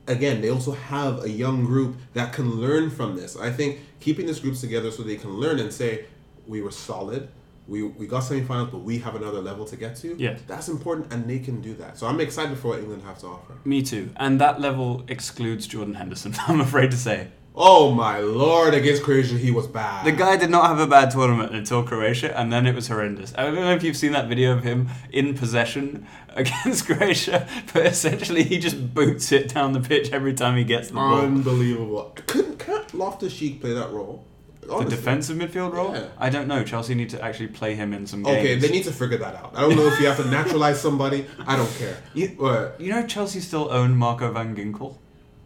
Again, they also have a young group that can learn from this. I think keeping this group together so they can learn and say, we were solid, We, we got semifinals, but we have another level to get to. Yes. That's important, and they can do that. So I'm excited for what England have to offer. Me too. And that level excludes Jordan Henderson, I'm afraid to say. Oh my lord! Against Croatia, he was bad. The guy did not have a bad tournament until Croatia, and then it was horrendous. I don't know if you've seen that video of him in possession against Croatia, but essentially he just boots it down the pitch every time he gets the ball. Unbelievable. Couldn't can't Loftus Cheek play that role? The defensive midfield role? Yeah. I don't know. Chelsea need to actually play him in some games. Okay, they need to figure that out. I don't know if you have to naturalize somebody. I don't care. You- But You know Chelsea still own Marco van Ginkel?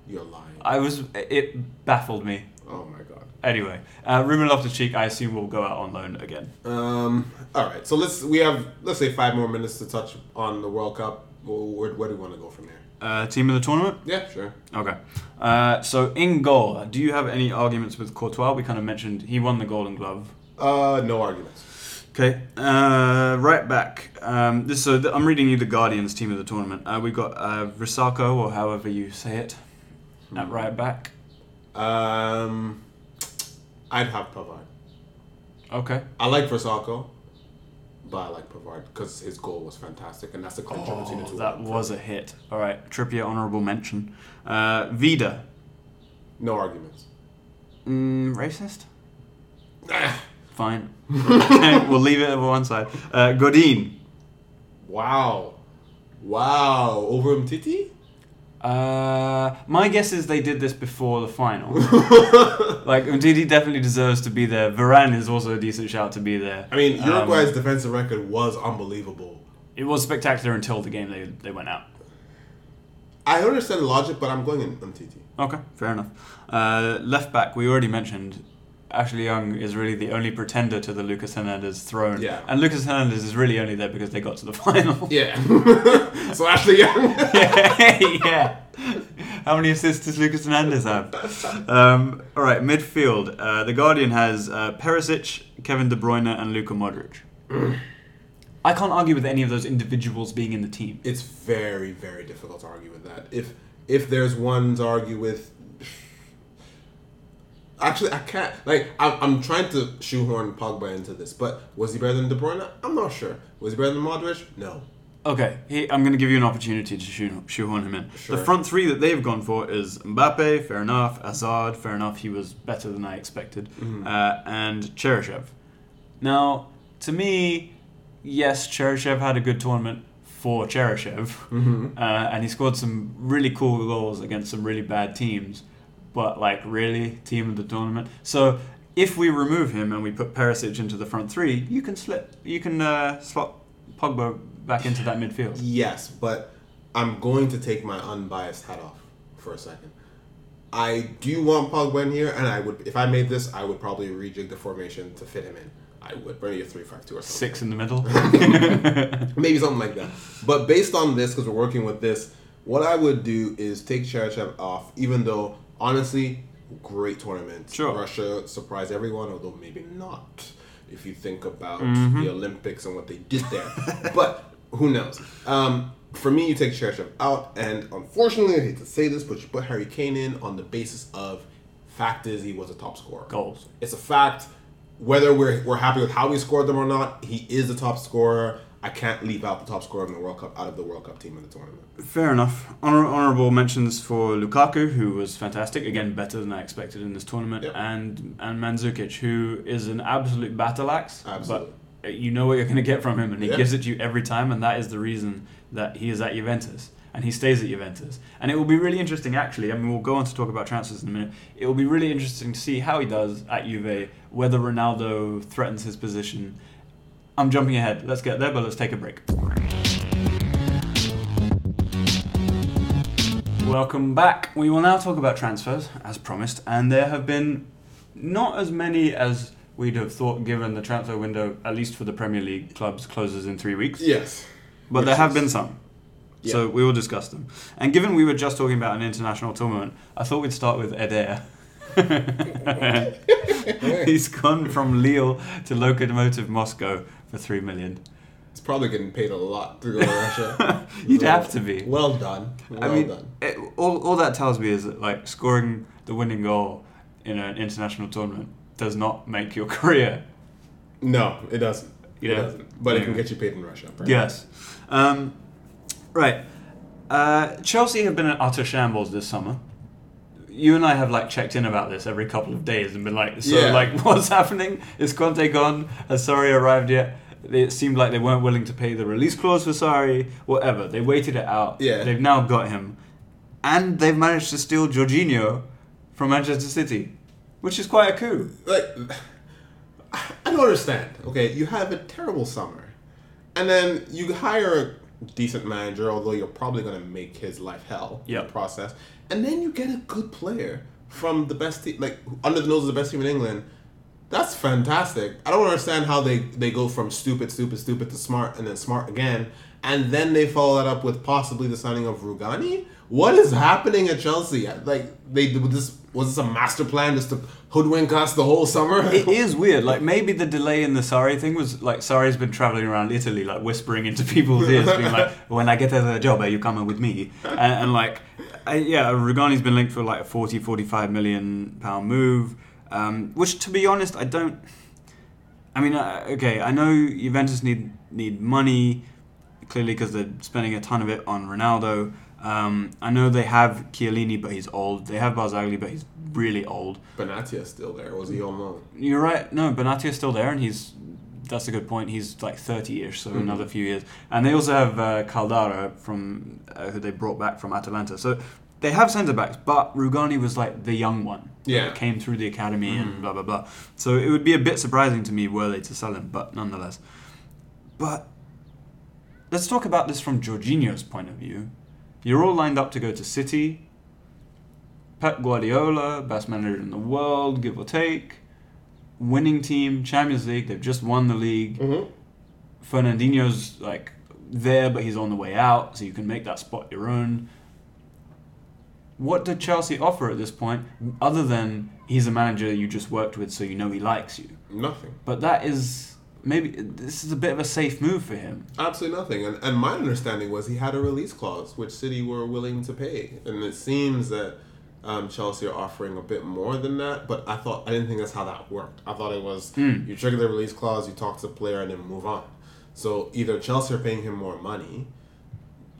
you're lying. I was. It baffled me. oh my god. Anyway, uh, Ruben Loftus-Cheek, I assume will go out on loan again. Um. All right. So let's we have let's say five more minutes to touch on the World Cup. Where, where do we want to go from here? Uh, team of the tournament? Yeah, sure. Okay. Uh, so in goal, do you have any arguments with Courtois? We kind of mentioned he won the Golden Glove. Uh, no arguments. Okay. Uh, right back. Um, this so th- I'm reading you the Guardians team of the tournament. Uh, we've got uh, Risako or however you say it at right back. Um, I'd have Pavard. Okay. I like Versaco, but I like Pavard because his goal was fantastic, and that's the clincher between the Oh, two. that was a hit. All right. Trippier honorable mention. Uh, Vida. no arguments. Mm, racist. Fine. okay, we'll leave it over one side. Uh, Godin. Wow, wow, over Umtiti. Uh, my guess is they did this before the final. like Umtiti definitely deserves to be there. Varane is also a decent shout to be there. I mean, Um, Uruguay's defensive record was unbelievable. it was spectacular until the game they they went out. I understand the logic, but I'm going in Umtiti. Okay, fair enough. Uh, left back, we already mentioned. Ashley Young is really the only pretender to the Lucas Hernandez throne. Yeah. And Lucas Hernandez is really only there because they got to the final. Yeah. so Ashley Young. yeah. How many assists does Lucas Hernandez have? Um, all right, midfield. Uh, the Guardian has uh, Perisic, Kevin De Bruyne, and Luka Modric. I can't argue with any of those individuals being in the team. it's very, very difficult to argue with that. If if there's one to argue with, actually, I can't. Like, I'm, I'm trying to shoehorn Pogba into this, but was he better than De Bruyne? I'm not sure. Was he better than Modric? No. Okay, he, I'm going to give you an opportunity to shoe, shoehorn him in. Sure. The front three that they've gone for is Mbappe, fair enough. Hazard, fair enough. He was better than I expected. Uh, and Cheryshev. Now, to me, yes, Cheryshev had a good tournament for Cheryshev. Uh, and he scored some really cool goals against some really bad teams. But, like, really, team of the tournament. So, if we remove him and we put Perisic into the front three, you can slip. You can uh, slot Pogba back into that midfield. Yes, but I'm going to take my unbiased hat off for a second. I do want Pogba in here, and I would, if I made this, I would probably rejig the formation to fit him in. I would bring you a three-five-two or something. Six in the middle. Maybe something like that. But based on this, because we're working with this, what I would do is take Cheryshev off, even though, honestly, great tournament. Sure. Russia surprised everyone, although maybe not if you think about Mm-hmm. the Olympics and what they did there. but who knows? Um, for me, you take Cheryshev out, and unfortunately, I hate to say this, but you put Harry Kane in on the basis of fact is he was a top scorer. Goals. It's a fact. Whether we're, we're happy with how he scored them or not, he is a top scorer. I can't leave out the top scorer in the World Cup out of the World Cup team in the tournament. Fair enough. Honor- honorable mentions for Lukaku, who was fantastic, again better than I expected in this tournament, Yep. and and Mandzukic, who is an absolute battle axe. Absolutely. But you know what you're going to get from him, and he gives it to you every time, and that is the reason that he is at Juventus. And he stays at Juventus. And it will be really interesting, actually. I mean, we'll go on to talk about transfers in a minute. It will be really interesting to see how he does at Juve, whether Ronaldo threatens his position. I'm jumping ahead. Let's get there, but let's take a break. Welcome back. We will now talk about transfers, as promised, and there have been not as many as we'd have thought given the transfer window, at least for the Premier League clubs, closes in three weeks. Yes. But Which there have been some. So we will discuss them. And given we were just talking about an international tournament, I thought we'd start with Eder. He's gone from Lille to Lokomotiv Moscow for three million. It's probably getting paid a lot to go to Russia. You'd So, have to be. Well done. Well I mean, done. it, all, all that tells me is that like scoring the winning goal in an international tournament does not make your career. No, it doesn't. You It know? doesn't. But it can get you paid in Russia. apparently. Yes. Um, right. Uh, Chelsea have been in utter shambles this summer. You and I have like checked in about this every couple of days and been like, so Yeah. like, what's happening? Is Conte gone? Has Sarri arrived yet? It seemed like they weren't willing to pay the release clause for Sarri. Whatever. They waited it out. Yeah. They've now got him, and they've managed to steal Jorginho from Manchester City, which is quite a coup. like I don't understand. Okay, you have a terrible summer, and then you hire a decent manager, although you're probably going to make his life hell in the process, and then you get a good player from the best team, like under the nose of the best team in England. That's fantastic. I don't understand how they they go from stupid, stupid, stupid to smart, and then smart again, and then they follow that up with possibly the signing of Rugani. What is happening at Chelsea? Like they this was this a master plan just to hoodwink us the whole summer? It is weird. Like maybe the delay in the Sarri thing was like Sarri's been traveling around Italy, like whispering into people's ears, being like, "When I get the job, are you coming with me?" And, and like, yeah, Rugani's been linked for like a 40, 45 million pound move, um, which to be honest, I don't. I mean, uh, okay, I know Juventus need need money clearly because they're spending a ton of it on Ronaldo. Um, I know they have Chiellini, but he's old. They have Barzagli, but he's really old. Benatia's still there. Was he on loan? You're right. No, Benatia's still there, and he's that's a good point. He's like 30ish, so another few years. And they also have uh, Caldara from uh, who they brought back from Atalanta. So they have centre backs, but Rugani was like the young one. Yeah. that came through the academy and blah blah blah. So it would be a bit surprising to me were they to sell him, but nonetheless. But let's talk about this from Jorginho's point of view. You're all lined up to go to City. Pep Guardiola, best manager in the world, give or take. Winning team, Champions League. They've just won the league. Mm-hmm. Fernandinho's like there, but he's on the way out, so you can make that spot your own. What did Chelsea offer at this point, other than he's a manager you just worked with, so you know he likes you? Nothing. But that is maybe this is a bit of a safe move for him. Absolutely nothing. And, and my understanding was he had a release clause, which City were willing to pay. And it seems that um, Chelsea are offering a bit more than that. But I thought I didn't think that's how that worked. I thought it was Hmm. you trigger the release clause, you talk to the player, and then move on. So either Chelsea are paying him more money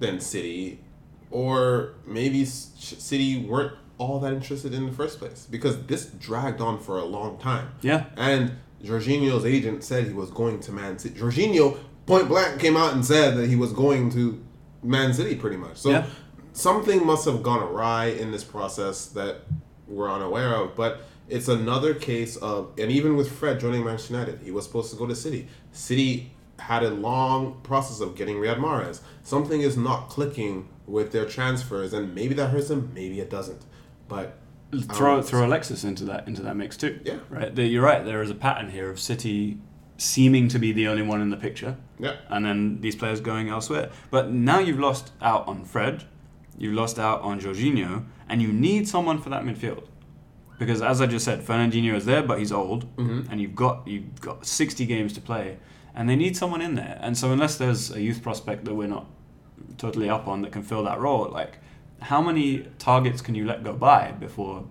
than City, or maybe City weren't all that interested in the first place because this dragged on for a long time. Yeah. And Jorginho's agent said he was going to Man City. Jorginho point blank came out and said that he was going to Man City pretty much. So Yeah. something must have gone awry in this process that we're unaware of. But it's another case of, and even with Fred joining Manchester United, he was supposed to go to City. City had a long process of getting Riyad Mahrez. Something is not clicking with their transfers, and maybe that hurts them, maybe it doesn't. But Throw Um, throw Alexis into that into that mix too. Yeah. Right. You're right. There is a pattern here of City seeming to be the only one in the picture. yeah, and then these players going elsewhere. But now you've lost out on Fred, you've lost out on Jorginho, and you need someone for that midfield. Because as I just said, Fernandinho is there, but he's old, and you've got you've got 60 games to play, and they need someone in there. And so unless there's a youth prospect that we're not totally up on that can fill that role, like how many targets can you let go by before?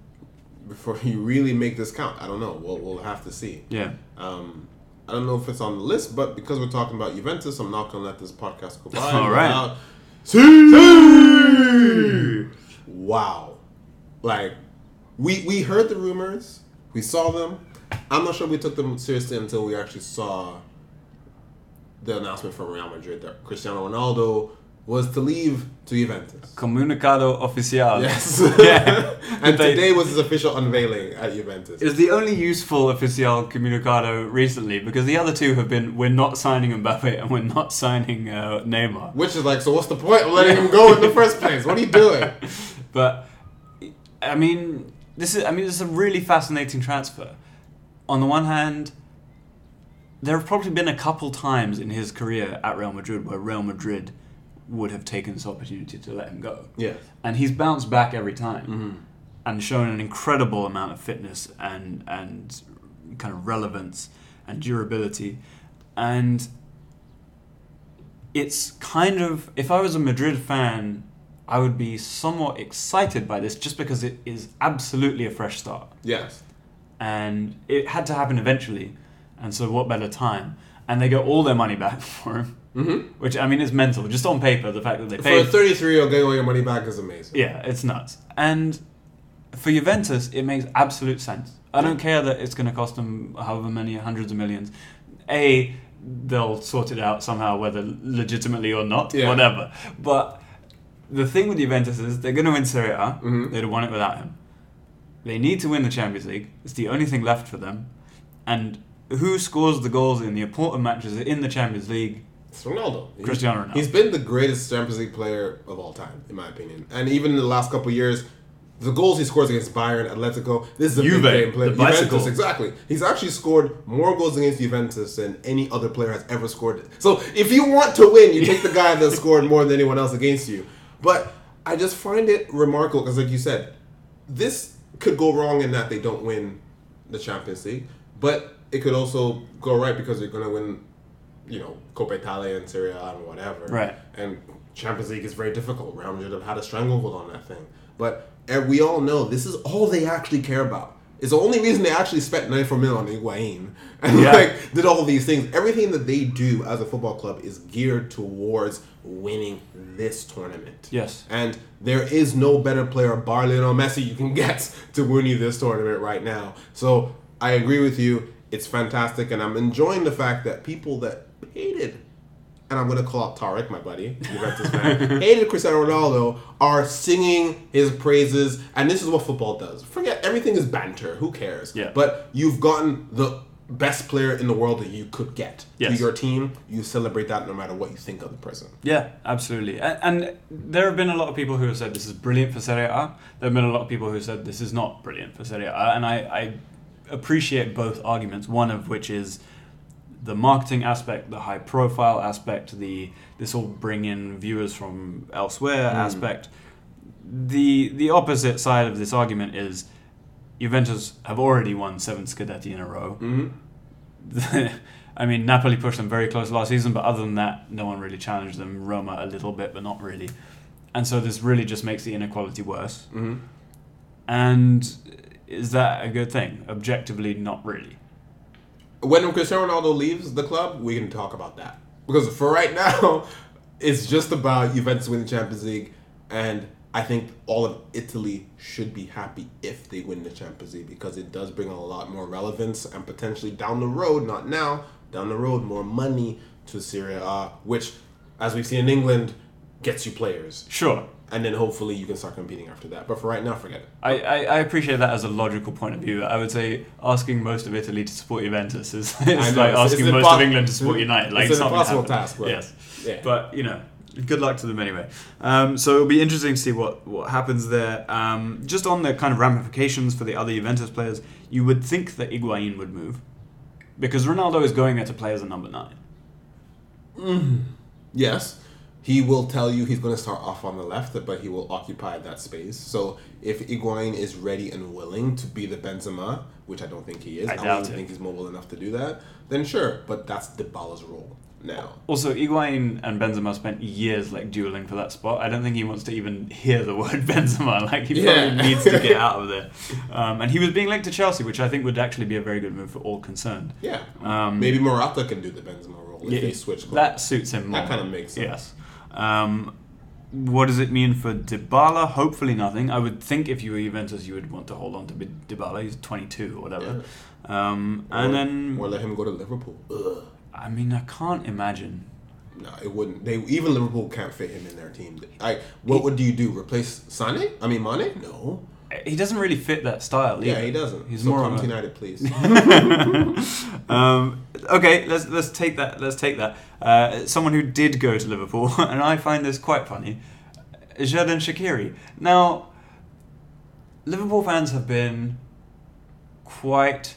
before you really make this count, I don't know. We'll, we'll have to see. Yeah, Um, I don't know if it's on the list, but because we're talking about Juventus, I'm not going to let this podcast go by. All right. without- See! Wow. Like, we, we heard the rumors, we saw them. I'm not sure we took them seriously until we actually saw the announcement from Real Madrid that Cristiano Ronaldo was to leave to Juventus. comunicado oficial. Yes. Yeah. and They- today was his official unveiling at Juventus. is the only useful oficial comunicado recently because the other two have been we're not signing Mbappe and we're not signing uh, Neymar. Which is like, so what's the point of letting him go in the first place? What are you doing? But I mean, this is I mean this is a really fascinating transfer. On the one hand, there have probably been a couple times in his career at Real Madrid where Real Madrid would have taken this opportunity to let him go. Yeah. and he's bounced back every time mm-hmm. and shown an incredible amount of fitness and and kind of relevance and durability and it's kind of if I was a Madrid fan I would be somewhat excited by this just because it is absolutely a fresh start Yes. and it had to happen eventually and so what better time and they get all their money back for him. Mhm. Which I mean, is mental. Just on paper, the fact that they For paid. a 33 year old getting all your money back is amazing. yeah, it's nuts. And for Juventus, it makes absolute sense. I don't care that it's going to cost them however many hundreds of millions. A, they'll sort it out somehow, whether legitimately or not, Yeah. whatever. But the thing with Juventus is they're going to win Serie A. Mhm. They'd have won it without him. They need to win the Champions League. It's the only thing left for them. And who scores the goals in the important matches in the Champions League? It's Ronaldo. Cristiano Ronaldo. He's been the greatest Champions League player of all time, in my opinion. And even in the last couple of years, the goals he scores against Bayern, Atletico, this is a Juve, big game player. the bicycle. Juventus, exactly. He's actually scored more goals against Juventus than any other player has ever scored. So if you want to win, you take the guy that scored more than anyone else against you. But I just find it remarkable because, like you said, this could go wrong in that they don't win the Champions League, but it could also go right because they're going to win, you know, Coppa Italia and Serie A and whatever. Right. And Champions League is very difficult. Real Madrid have had a stranglehold on that thing. But and we all know this is all they actually care about. It's the only reason they actually spent 94 million on Higuain and Yeah. like did all these things. Everything that they do as a football club is geared towards winning this tournament. Yes. And there is no better player, bar Lionel Messi, you can get to win you this tournament right now. So I agree with you. It's fantastic, and I'm enjoying the fact that people that hated, and I'm going to call out Tarek, my buddy, Juventus fan, hated Cristiano Ronaldo, are singing his praises, and this is what football does. Forget everything is banter. Who cares? Yeah. But you've gotten the best player in the world that you could get Yes. to your team. You celebrate that no matter what you think of the person. Yeah, absolutely. And, and there have been a lot of people who have said this is brilliant for Serie A. There have been a lot of people who said this is not brilliant for Serie A. And I, I appreciate both arguments. One of which is the marketing aspect, the high profile aspect, the this will bring in viewers from elsewhere aspect. The the opposite side of this argument is Juventus have already won seven Scudetti in a row. Mm-hmm. I mean, Napoli pushed them very close last season, but other than that, no one really challenged them. Roma a little bit, but not really. And so this really just makes the inequality worse. Mm-hmm. And is that a good thing? Objectively, not really. when Cristiano Ronaldo leaves the club, we can talk about that. Because for right now, it's just about Juventus winning the Champions League, and I think all of Italy should be happy if they win the Champions League because it does bring a lot more relevance and potentially down the road, not now, down the road, more money to Serie A, which, as we've seen in England, gets you players. Sure. And then hopefully you can start competing after that. But for right now, forget it. I, I, I appreciate that as a logical point of view. I would say asking most of Italy to support Juventus is, is I like it's- asking it's most of England to support United. Like it's an impossible task, but- yes. Yeah. But you know, good luck to them anyway. Um, so it'll be interesting to see what what happens there. Um, just on the kind of ramifications for the other Juventus players, you would think that Higuain would move because Ronaldo is going there to play as a number nine. Hmm. Yes, he will tell you he's going to start off on the left, but he will occupy that space. So if Higuain is ready and willing to be the Benzema, which I don't think he is, I I, doubt don't even it. think he's mobile enough to do that, then sure. But that's Dybala's role now. Also, Higuain and Benzema spent years like dueling for that spot. I don't think he wants to even hear the word Benzema. Like he probably Yeah. needs to get out of there. Um, and he was being linked to Chelsea, which I think would actually be a very good move for all concerned. Yeah, Um, maybe Morata can do the Benzema role if Yeah, they switch. That suits him more. That kinda makes sense. Yes. Um, what does it mean for Dybala? Hopefully nothing. I would think if you were Juventus, you would want to hold on to Dybala. He's 22 or whatever. Um, and or, then, or let him go to Liverpool. Ugh. I mean, I can't imagine. No, it wouldn't. They even Liverpool can't fit him in their team. I what would you do? Replace Sane? I mean Mane? No. He doesn't really fit that style. Yeah, either. he doesn't. He's so more come of to a, United, please. um, okay, let's let's take that. Let's take that. Uh, someone who did go to Liverpool, and I find this quite funny. Xherdan Shaqiri. Now, Liverpool fans have been quite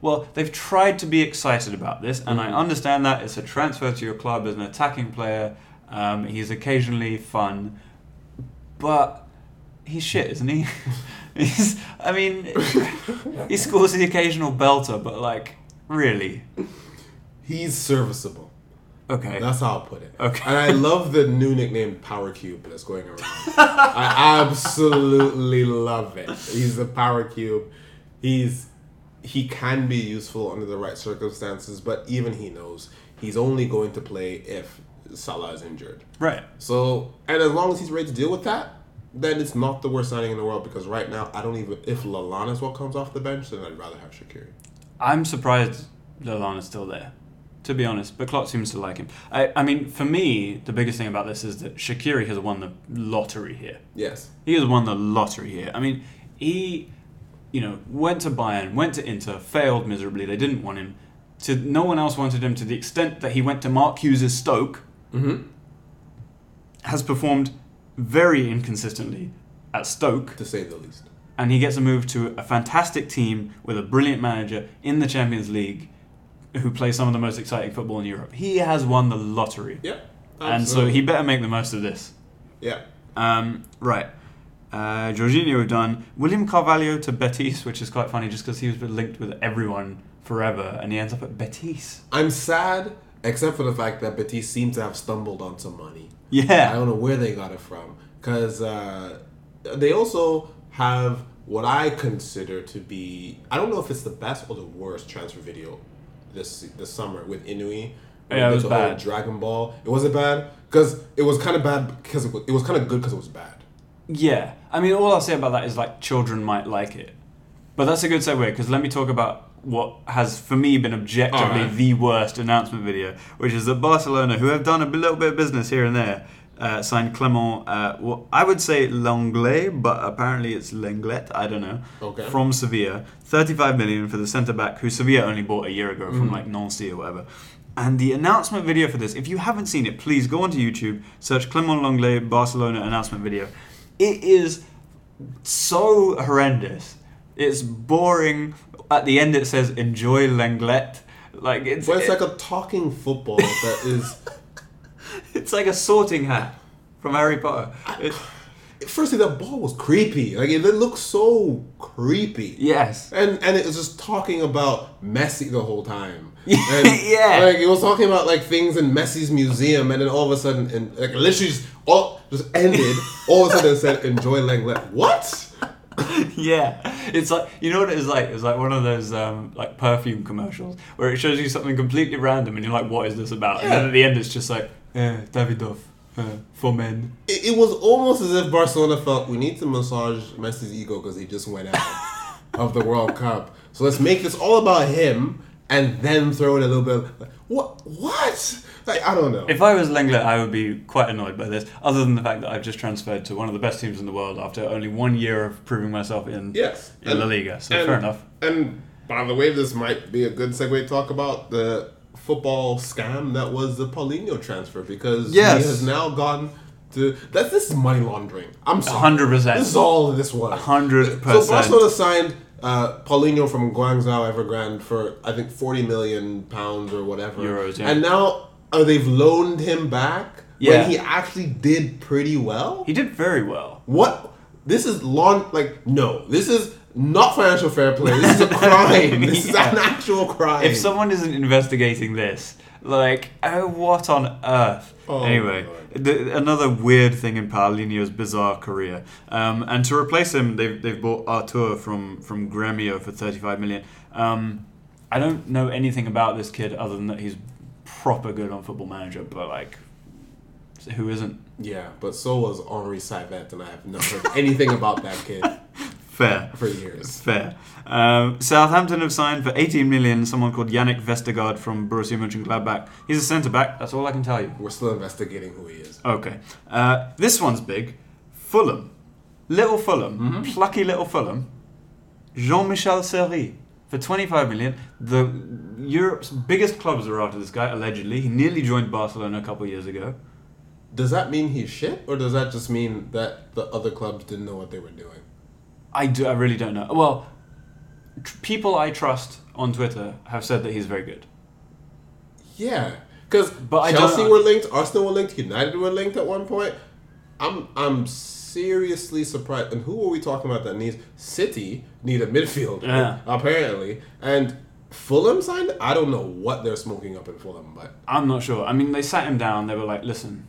well. They've tried to be excited about this, and I Mhm. understand that it's a transfer to your club as an attacking player. Um, he's occasionally fun, but he's shit, isn't he? he's. I mean, he scores the occasional belter, but like, really, He's serviceable. okay. That's how I'll put it. Okay. And I love the new nickname Power Cube that's going around. I absolutely love it. He's the Power Cube. He's he can be useful under the right circumstances, but even he knows he's only going to play if Salah is injured. Right. So, and as long as he's ready to deal with that, then it's not the worst signing in the world because right now I don't even if Lallana is what comes off the bench, then I'd rather have Shaqiri. I'm surprised Lallana's still there, to be honest. But Klopp seems to like him. I, I mean, for me, the biggest thing about this is that Shaqiri has won the lottery here. Yes. He has won the lottery here. I mean, he, you know, went to Bayern, went to Inter, failed miserably. They didn't want him. To no one else wanted him to the extent that he went to Mark Hughes' Stoke. Mm-hmm. Has performed very inconsistently at Stoke. To say the least. and he gets a move to a fantastic team with a brilliant manager in the Champions League who play some of the most exciting football in Europe. He has won the lottery. Yeah. And so he better make the most of this. Yeah. Um, right. Uh, Jorginho we've done. William Carvalho to Betis, which is quite funny just because he was linked with everyone forever and he ends up at Betis. I'm sad, except for the fact that Betis seems to have stumbled on some money. Yeah, I don't know where they got it from because uh, they also have what I consider to be I don't know if it's the best or the worst transfer video this this summer with Inui. Yeah, it was bad. Dragon Ball. It wasn't bad because it was kind of bad because it was, it was kind of good because it was bad. Yeah, I mean, all I'll say about that is like children might like it, but that's a good segue because let me talk about what has for me been objectively Alright. the worst announcement video, which is that Barcelona, who have done a little bit of business here and there, uh, signed Clement. Uh, well, I would say Langlais, but apparently it's Lenglet. I don't know. Okay. From Sevilla, thirty-five million for the centre back, who Sevilla only bought a year ago from like Nancy or whatever. And the announcement video for this, if you haven't seen it, please go onto YouTube, search Clement Langlais Barcelona announcement video. It is so horrendous. It's boring. At the end, it says "Enjoy Lenglet." Like it's But it's it- like a talking football that is. it's like a sorting hat from Harry Potter. It- Firstly, that ball was creepy. Like it looked so creepy. yes. And and it was just talking about Messi the whole time. Yeah, And, yeah. Like it was talking about like things in Messi's museum, and then all of a sudden, and like literally just all just ended. all of a sudden, it said "Enjoy Lenglet." What? Yeah, it's like you know what it is like. It's like one of those um, like perfume commercials where it shows you something completely random, and you're like, "What is this about?" And then at the end, it's just like, eh, "Davidoff uh, for men." It, it was almost as if Barcelona felt we need to massage Messi's ego because he just went out of the World Cup. So let's make this all about him, and then throw in a little bit. Of, what? What? Like I don't know. If I was Lenglet, I would be quite annoyed by this. Other than the fact that I've just transferred to one of the best teams in the world after only one year of proving myself in yes. in La Liga. So fair enough. And by the way, this might be a good segue to talk about the football scam that was the Paulinho transfer because Yes. he has now gone to that. This is money laundering. I'm sorry. 100%. This is all this was. Hundred So percent. Barcelona signed uh, Paulinho from Guangzhou Evergrande for I think forty million pounds or whatever Euros, yeah. And now uh, they've loaned him back Yeah. when he actually did pretty well. He did very well. What? This is lawn like no. This is not financial fair play. This is a crime. this is an actual crime. If someone isn't investigating this, like, oh, what on earth? Oh, anyway, the, another weird thing in Paulinho's bizarre career. Um, and to replace him, they've, they've bought Artur from, from Gremio for 35 million. Um, I don't know anything about this kid other than that he's proper good on Football Manager, but, like, who isn't? yeah, but so was Henri Saivet, and I have not heard anything about that kid Fair. for years. Fair. Um, Southampton have signed for 18 million someone called Jannik Vestergaard from Borussia Mönchengladbach. He's a centre back. That's all I can tell you. We're still investigating who he is. Okay. Uh, this one's big. Fulham. Little Fulham. Plucky little Fulham. Jean-Michel Seri. For 25 million. The Europe's biggest clubs are after this guy, allegedly. He nearly joined Barcelona a couple of years ago. Does that mean he's shit, or does that just mean that the other clubs didn't know what they were doing? I, do, I really don't know. Well, tr- people I trust on Twitter have said that he's very good. Yeah, because But I Chelsea were linked, Arsenal were linked, United were linked at one point. I'm I'm seriously surprised. And who are we talking about that needs City need a midfielder Yeah. apparently, and Fulham signed. I don't know what they're smoking up in Fulham, but I'm not sure. I mean, they sat him down. They were like, "Listen,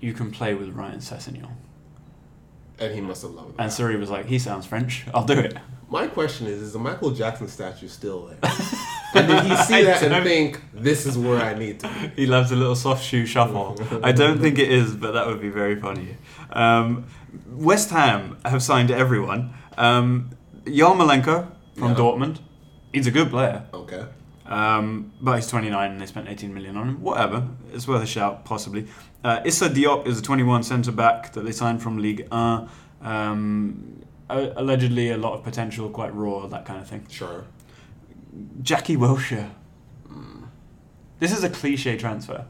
you can play with Ryan Sessegnon." And he must have loved it. And Seri was like, he sounds French. I'll do it. My question is: Is the Michael Jackson statue still there? and did he see that and think this is where I need to be? He loves a little soft shoe shuffle. I don't think it is, but that would be very funny. Um, West Ham have signed everyone. Um, Yarmolenko from Yeah. Dortmund. He's a good player. Okay. Um, but he's 29 and they spent 18 million on him. Whatever. It's worth a shout, possibly. Uh, Issa Diop is a 21 centre back that they signed from League 1. Um, allegedly, a lot of potential, quite raw, that kind of thing. Sure. Jackie Wilshere. This is a cliche transfer.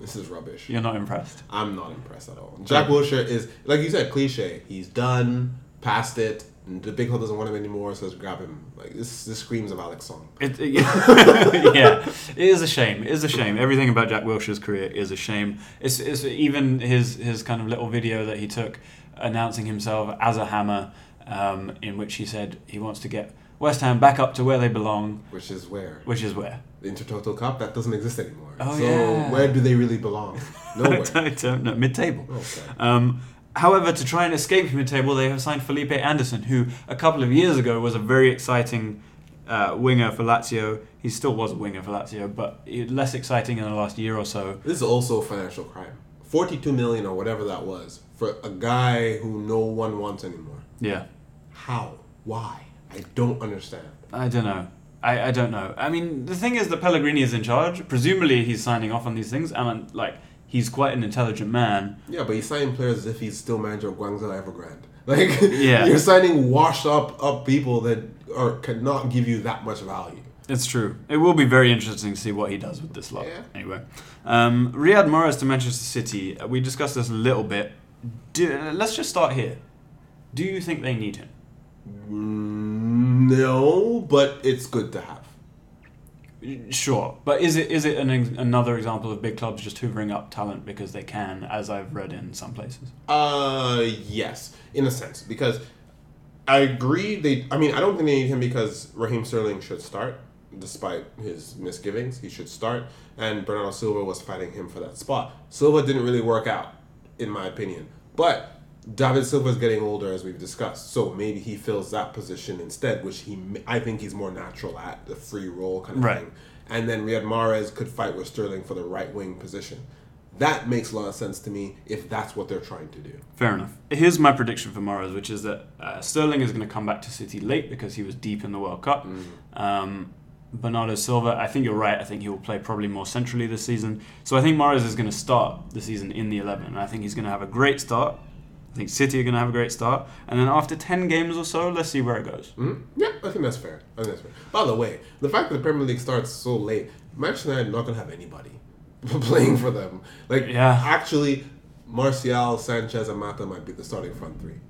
This is rubbish. You're not impressed. I'm not impressed at all. Jack Wilshere is, like you said, cliche. He's done, past it. And the big club doesn't want him anymore, so let's grab him. Like this, this screams of Alex Song. It, it- yeah, it is a shame. It is a shame. Everything about Jack Wilshere's career is a shame. It's, it's even his his kind of little video that he took announcing himself as a hammer, um, in which he said he wants to get West Ham back up to where they belong, Which is where which is where. the Intertoto Cup that doesn't exist anymore. Oh, so yeah. where do they really belong? Nowhere. I don't know. Mid-table. Okay. Um, however, to try and escape mid-table, they have signed Felipe Anderson, who a couple of years ago was a very exciting uh, winger for Lazio. He still was a winger for Lazio, but less exciting in the last year or so. This is also a financial crime. Forty-two million or whatever that was for a guy who no one wants anymore. Yeah. How? Why? I don't understand. I don't know. I, I don't know. I mean, the thing is that Pellegrini is in charge. Presumably, he's signing off on these things, and like he's quite an intelligent man. Yeah, but he's signing players as if he's still manager of Guangzhou Evergrande. Like, Yeah. you're signing washed up up people that are cannot give you that much value. It's true. It will be very interesting to see what he does with this lot. Yeah. Anyway, um, Riyad Mahrez to Manchester City. Uh, We discussed this a little bit. Do, let's just start here. Do you think they need him? Mm, No, but it's good to have. Sure, but is it is it an, ex- another example of big clubs just hoovering up talent because they can, as I've read in some places? Uh, yes, in a sense, because I agree. They, I mean, I don't think they need him because Raheem Sterling should start, despite his misgivings. He should start, and Bernardo Silva was fighting him for that spot. Silva didn't really work out, in my opinion, but. David Silva is getting older, as we've discussed, so maybe he fills that position instead, which he I think he's more natural at the free role kind of Right. thing. And then Riyad Mahrez could fight with Sterling for the right wing position. That makes a lot of sense to me if that's what they're trying to do. Fair enough. Here's my prediction for Mahrez, which is that uh, Sterling is going to come back to City late because he was deep in the World Cup. Um, Bernardo Silva, I think you're right. I think he will play probably more centrally this season. So I think Mahrez is going to start the season in the 11. And I think he's going to have a great start. I think City are going to have a great start. And then after 10 games or so, let's see where it goes. Mhm. Yeah, I think that's fair. I think that's fair. By the way, the fact that the Premier League starts so late, Manchester United not gonna have anybody playing for them. Like, Yeah. actually, Martial, Sanchez, and Mata might be the starting front three.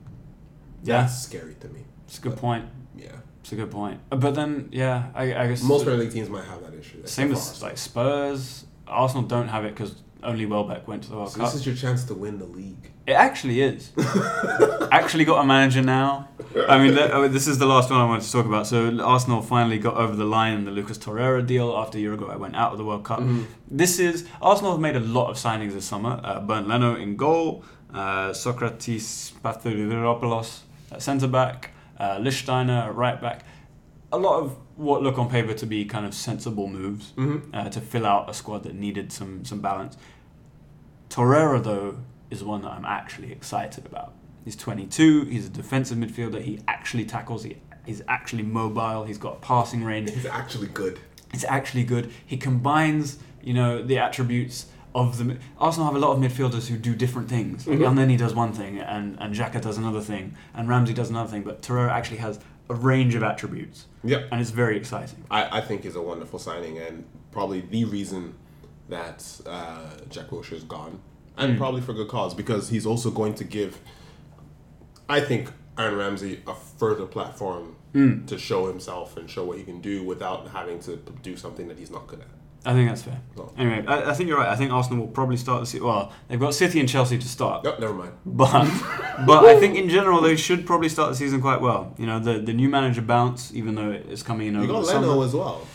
Yeah. That's scary to me. It's a good point. Yeah, It's a good point. Uh, But then, yeah, I, I guess. most Premier League teams might have that issue. Same as like Spurs. Arsenal don't have it because only Welbeck went to the World So Cup. this is your chance to win the league. It actually is. actually got a manager now. I mean, th- this is the last one I wanted to talk about. So Arsenal finally got over the line in the Lucas Torreira deal after Uruguay went out of the World Cup. This is Arsenal have made a lot of signings this summer. Uh, Bernd Leno in goal, uh, Sokratis Papastathopoulos at centre back, uh, at right back. A lot of what look on paper to be kind of sensible moves Mhm. uh, to fill out a squad that needed some some balance. Torreira, though, is one that I'm actually excited about. He's 22. He's a defensive midfielder. He actually tackles. He, he's actually mobile. He's got passing range. He's actually good. It's actually good. He combines, you know, the attributes of the. Arsenal have a lot of midfielders who do different things. Like Mhm. Elneny does one thing, and and Xhaka does another thing, and Ramsey does another thing. But Torreira actually has a range of attributes, Yep. and it's very exciting. I, I think is a wonderful signing and probably the reason that uh, Jack Wilshere is gone, and Mm. probably for good cause because he's also going to give, I think, Aaron Ramsey a further platform Mm. to show himself and show what he can do without having to do something that he's not good at. I think that's fair. Anyway, I, I think you're right. I think Arsenal will probably start the season. Well, they've got City and Chelsea to start. Nope, never mind. But but I think in general they should probably start the season quite well. You know, the the new manager bounce, even though it's coming in over. You got the Leno summer. as well.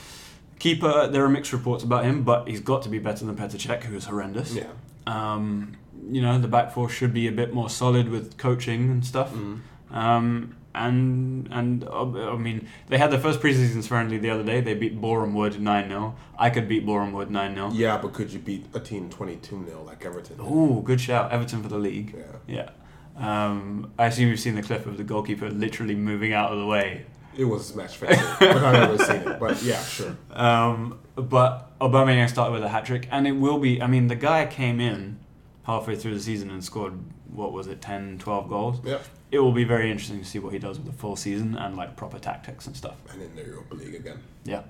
Keeper, there are mixed reports about him, but he's got to be better than Petr Cech, who is horrendous. Yeah. Um, you know, the back four should be a bit more solid with coaching and stuff. Mm-hmm. Um, and and uh, I mean, they had their first preseason friendly the other day. They beat Boreham Wood nine 0 I could beat Boreham Wood nine 0 Yeah, but could you beat a team 22 0 like Everton? Oh, good shout, Everton for the league. Yeah. Yeah. Um, I assume you've seen the clip of the goalkeeper literally moving out of the way. It was a smash fest. I've never seen it, but yeah, sure. Um, but Aubameyang started with a hat trick, and it will be. I mean, the guy came in halfway through the season and scored what was it, 10, 12 goals. Yeah. It will be very interesting to see what he does with the full season and like proper tactics and stuff. And in the Europa League again. Yeah.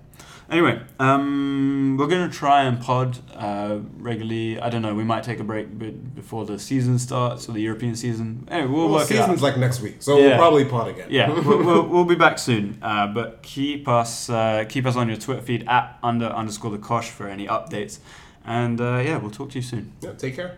Anyway, um, we're gonna try and pod uh, regularly. I don't know. We might take a break bit before the season starts or the European season. Anyway, we'll, Well, work it out. season's like next week, so Yeah. we'll probably pod again. Yeah, we'll, we'll, we'll be back soon. Uh, but keep us uh, keep us on your Twitter feed at under underscore the Cosh for any updates. And uh, yeah, we'll talk to you soon. yeah take care.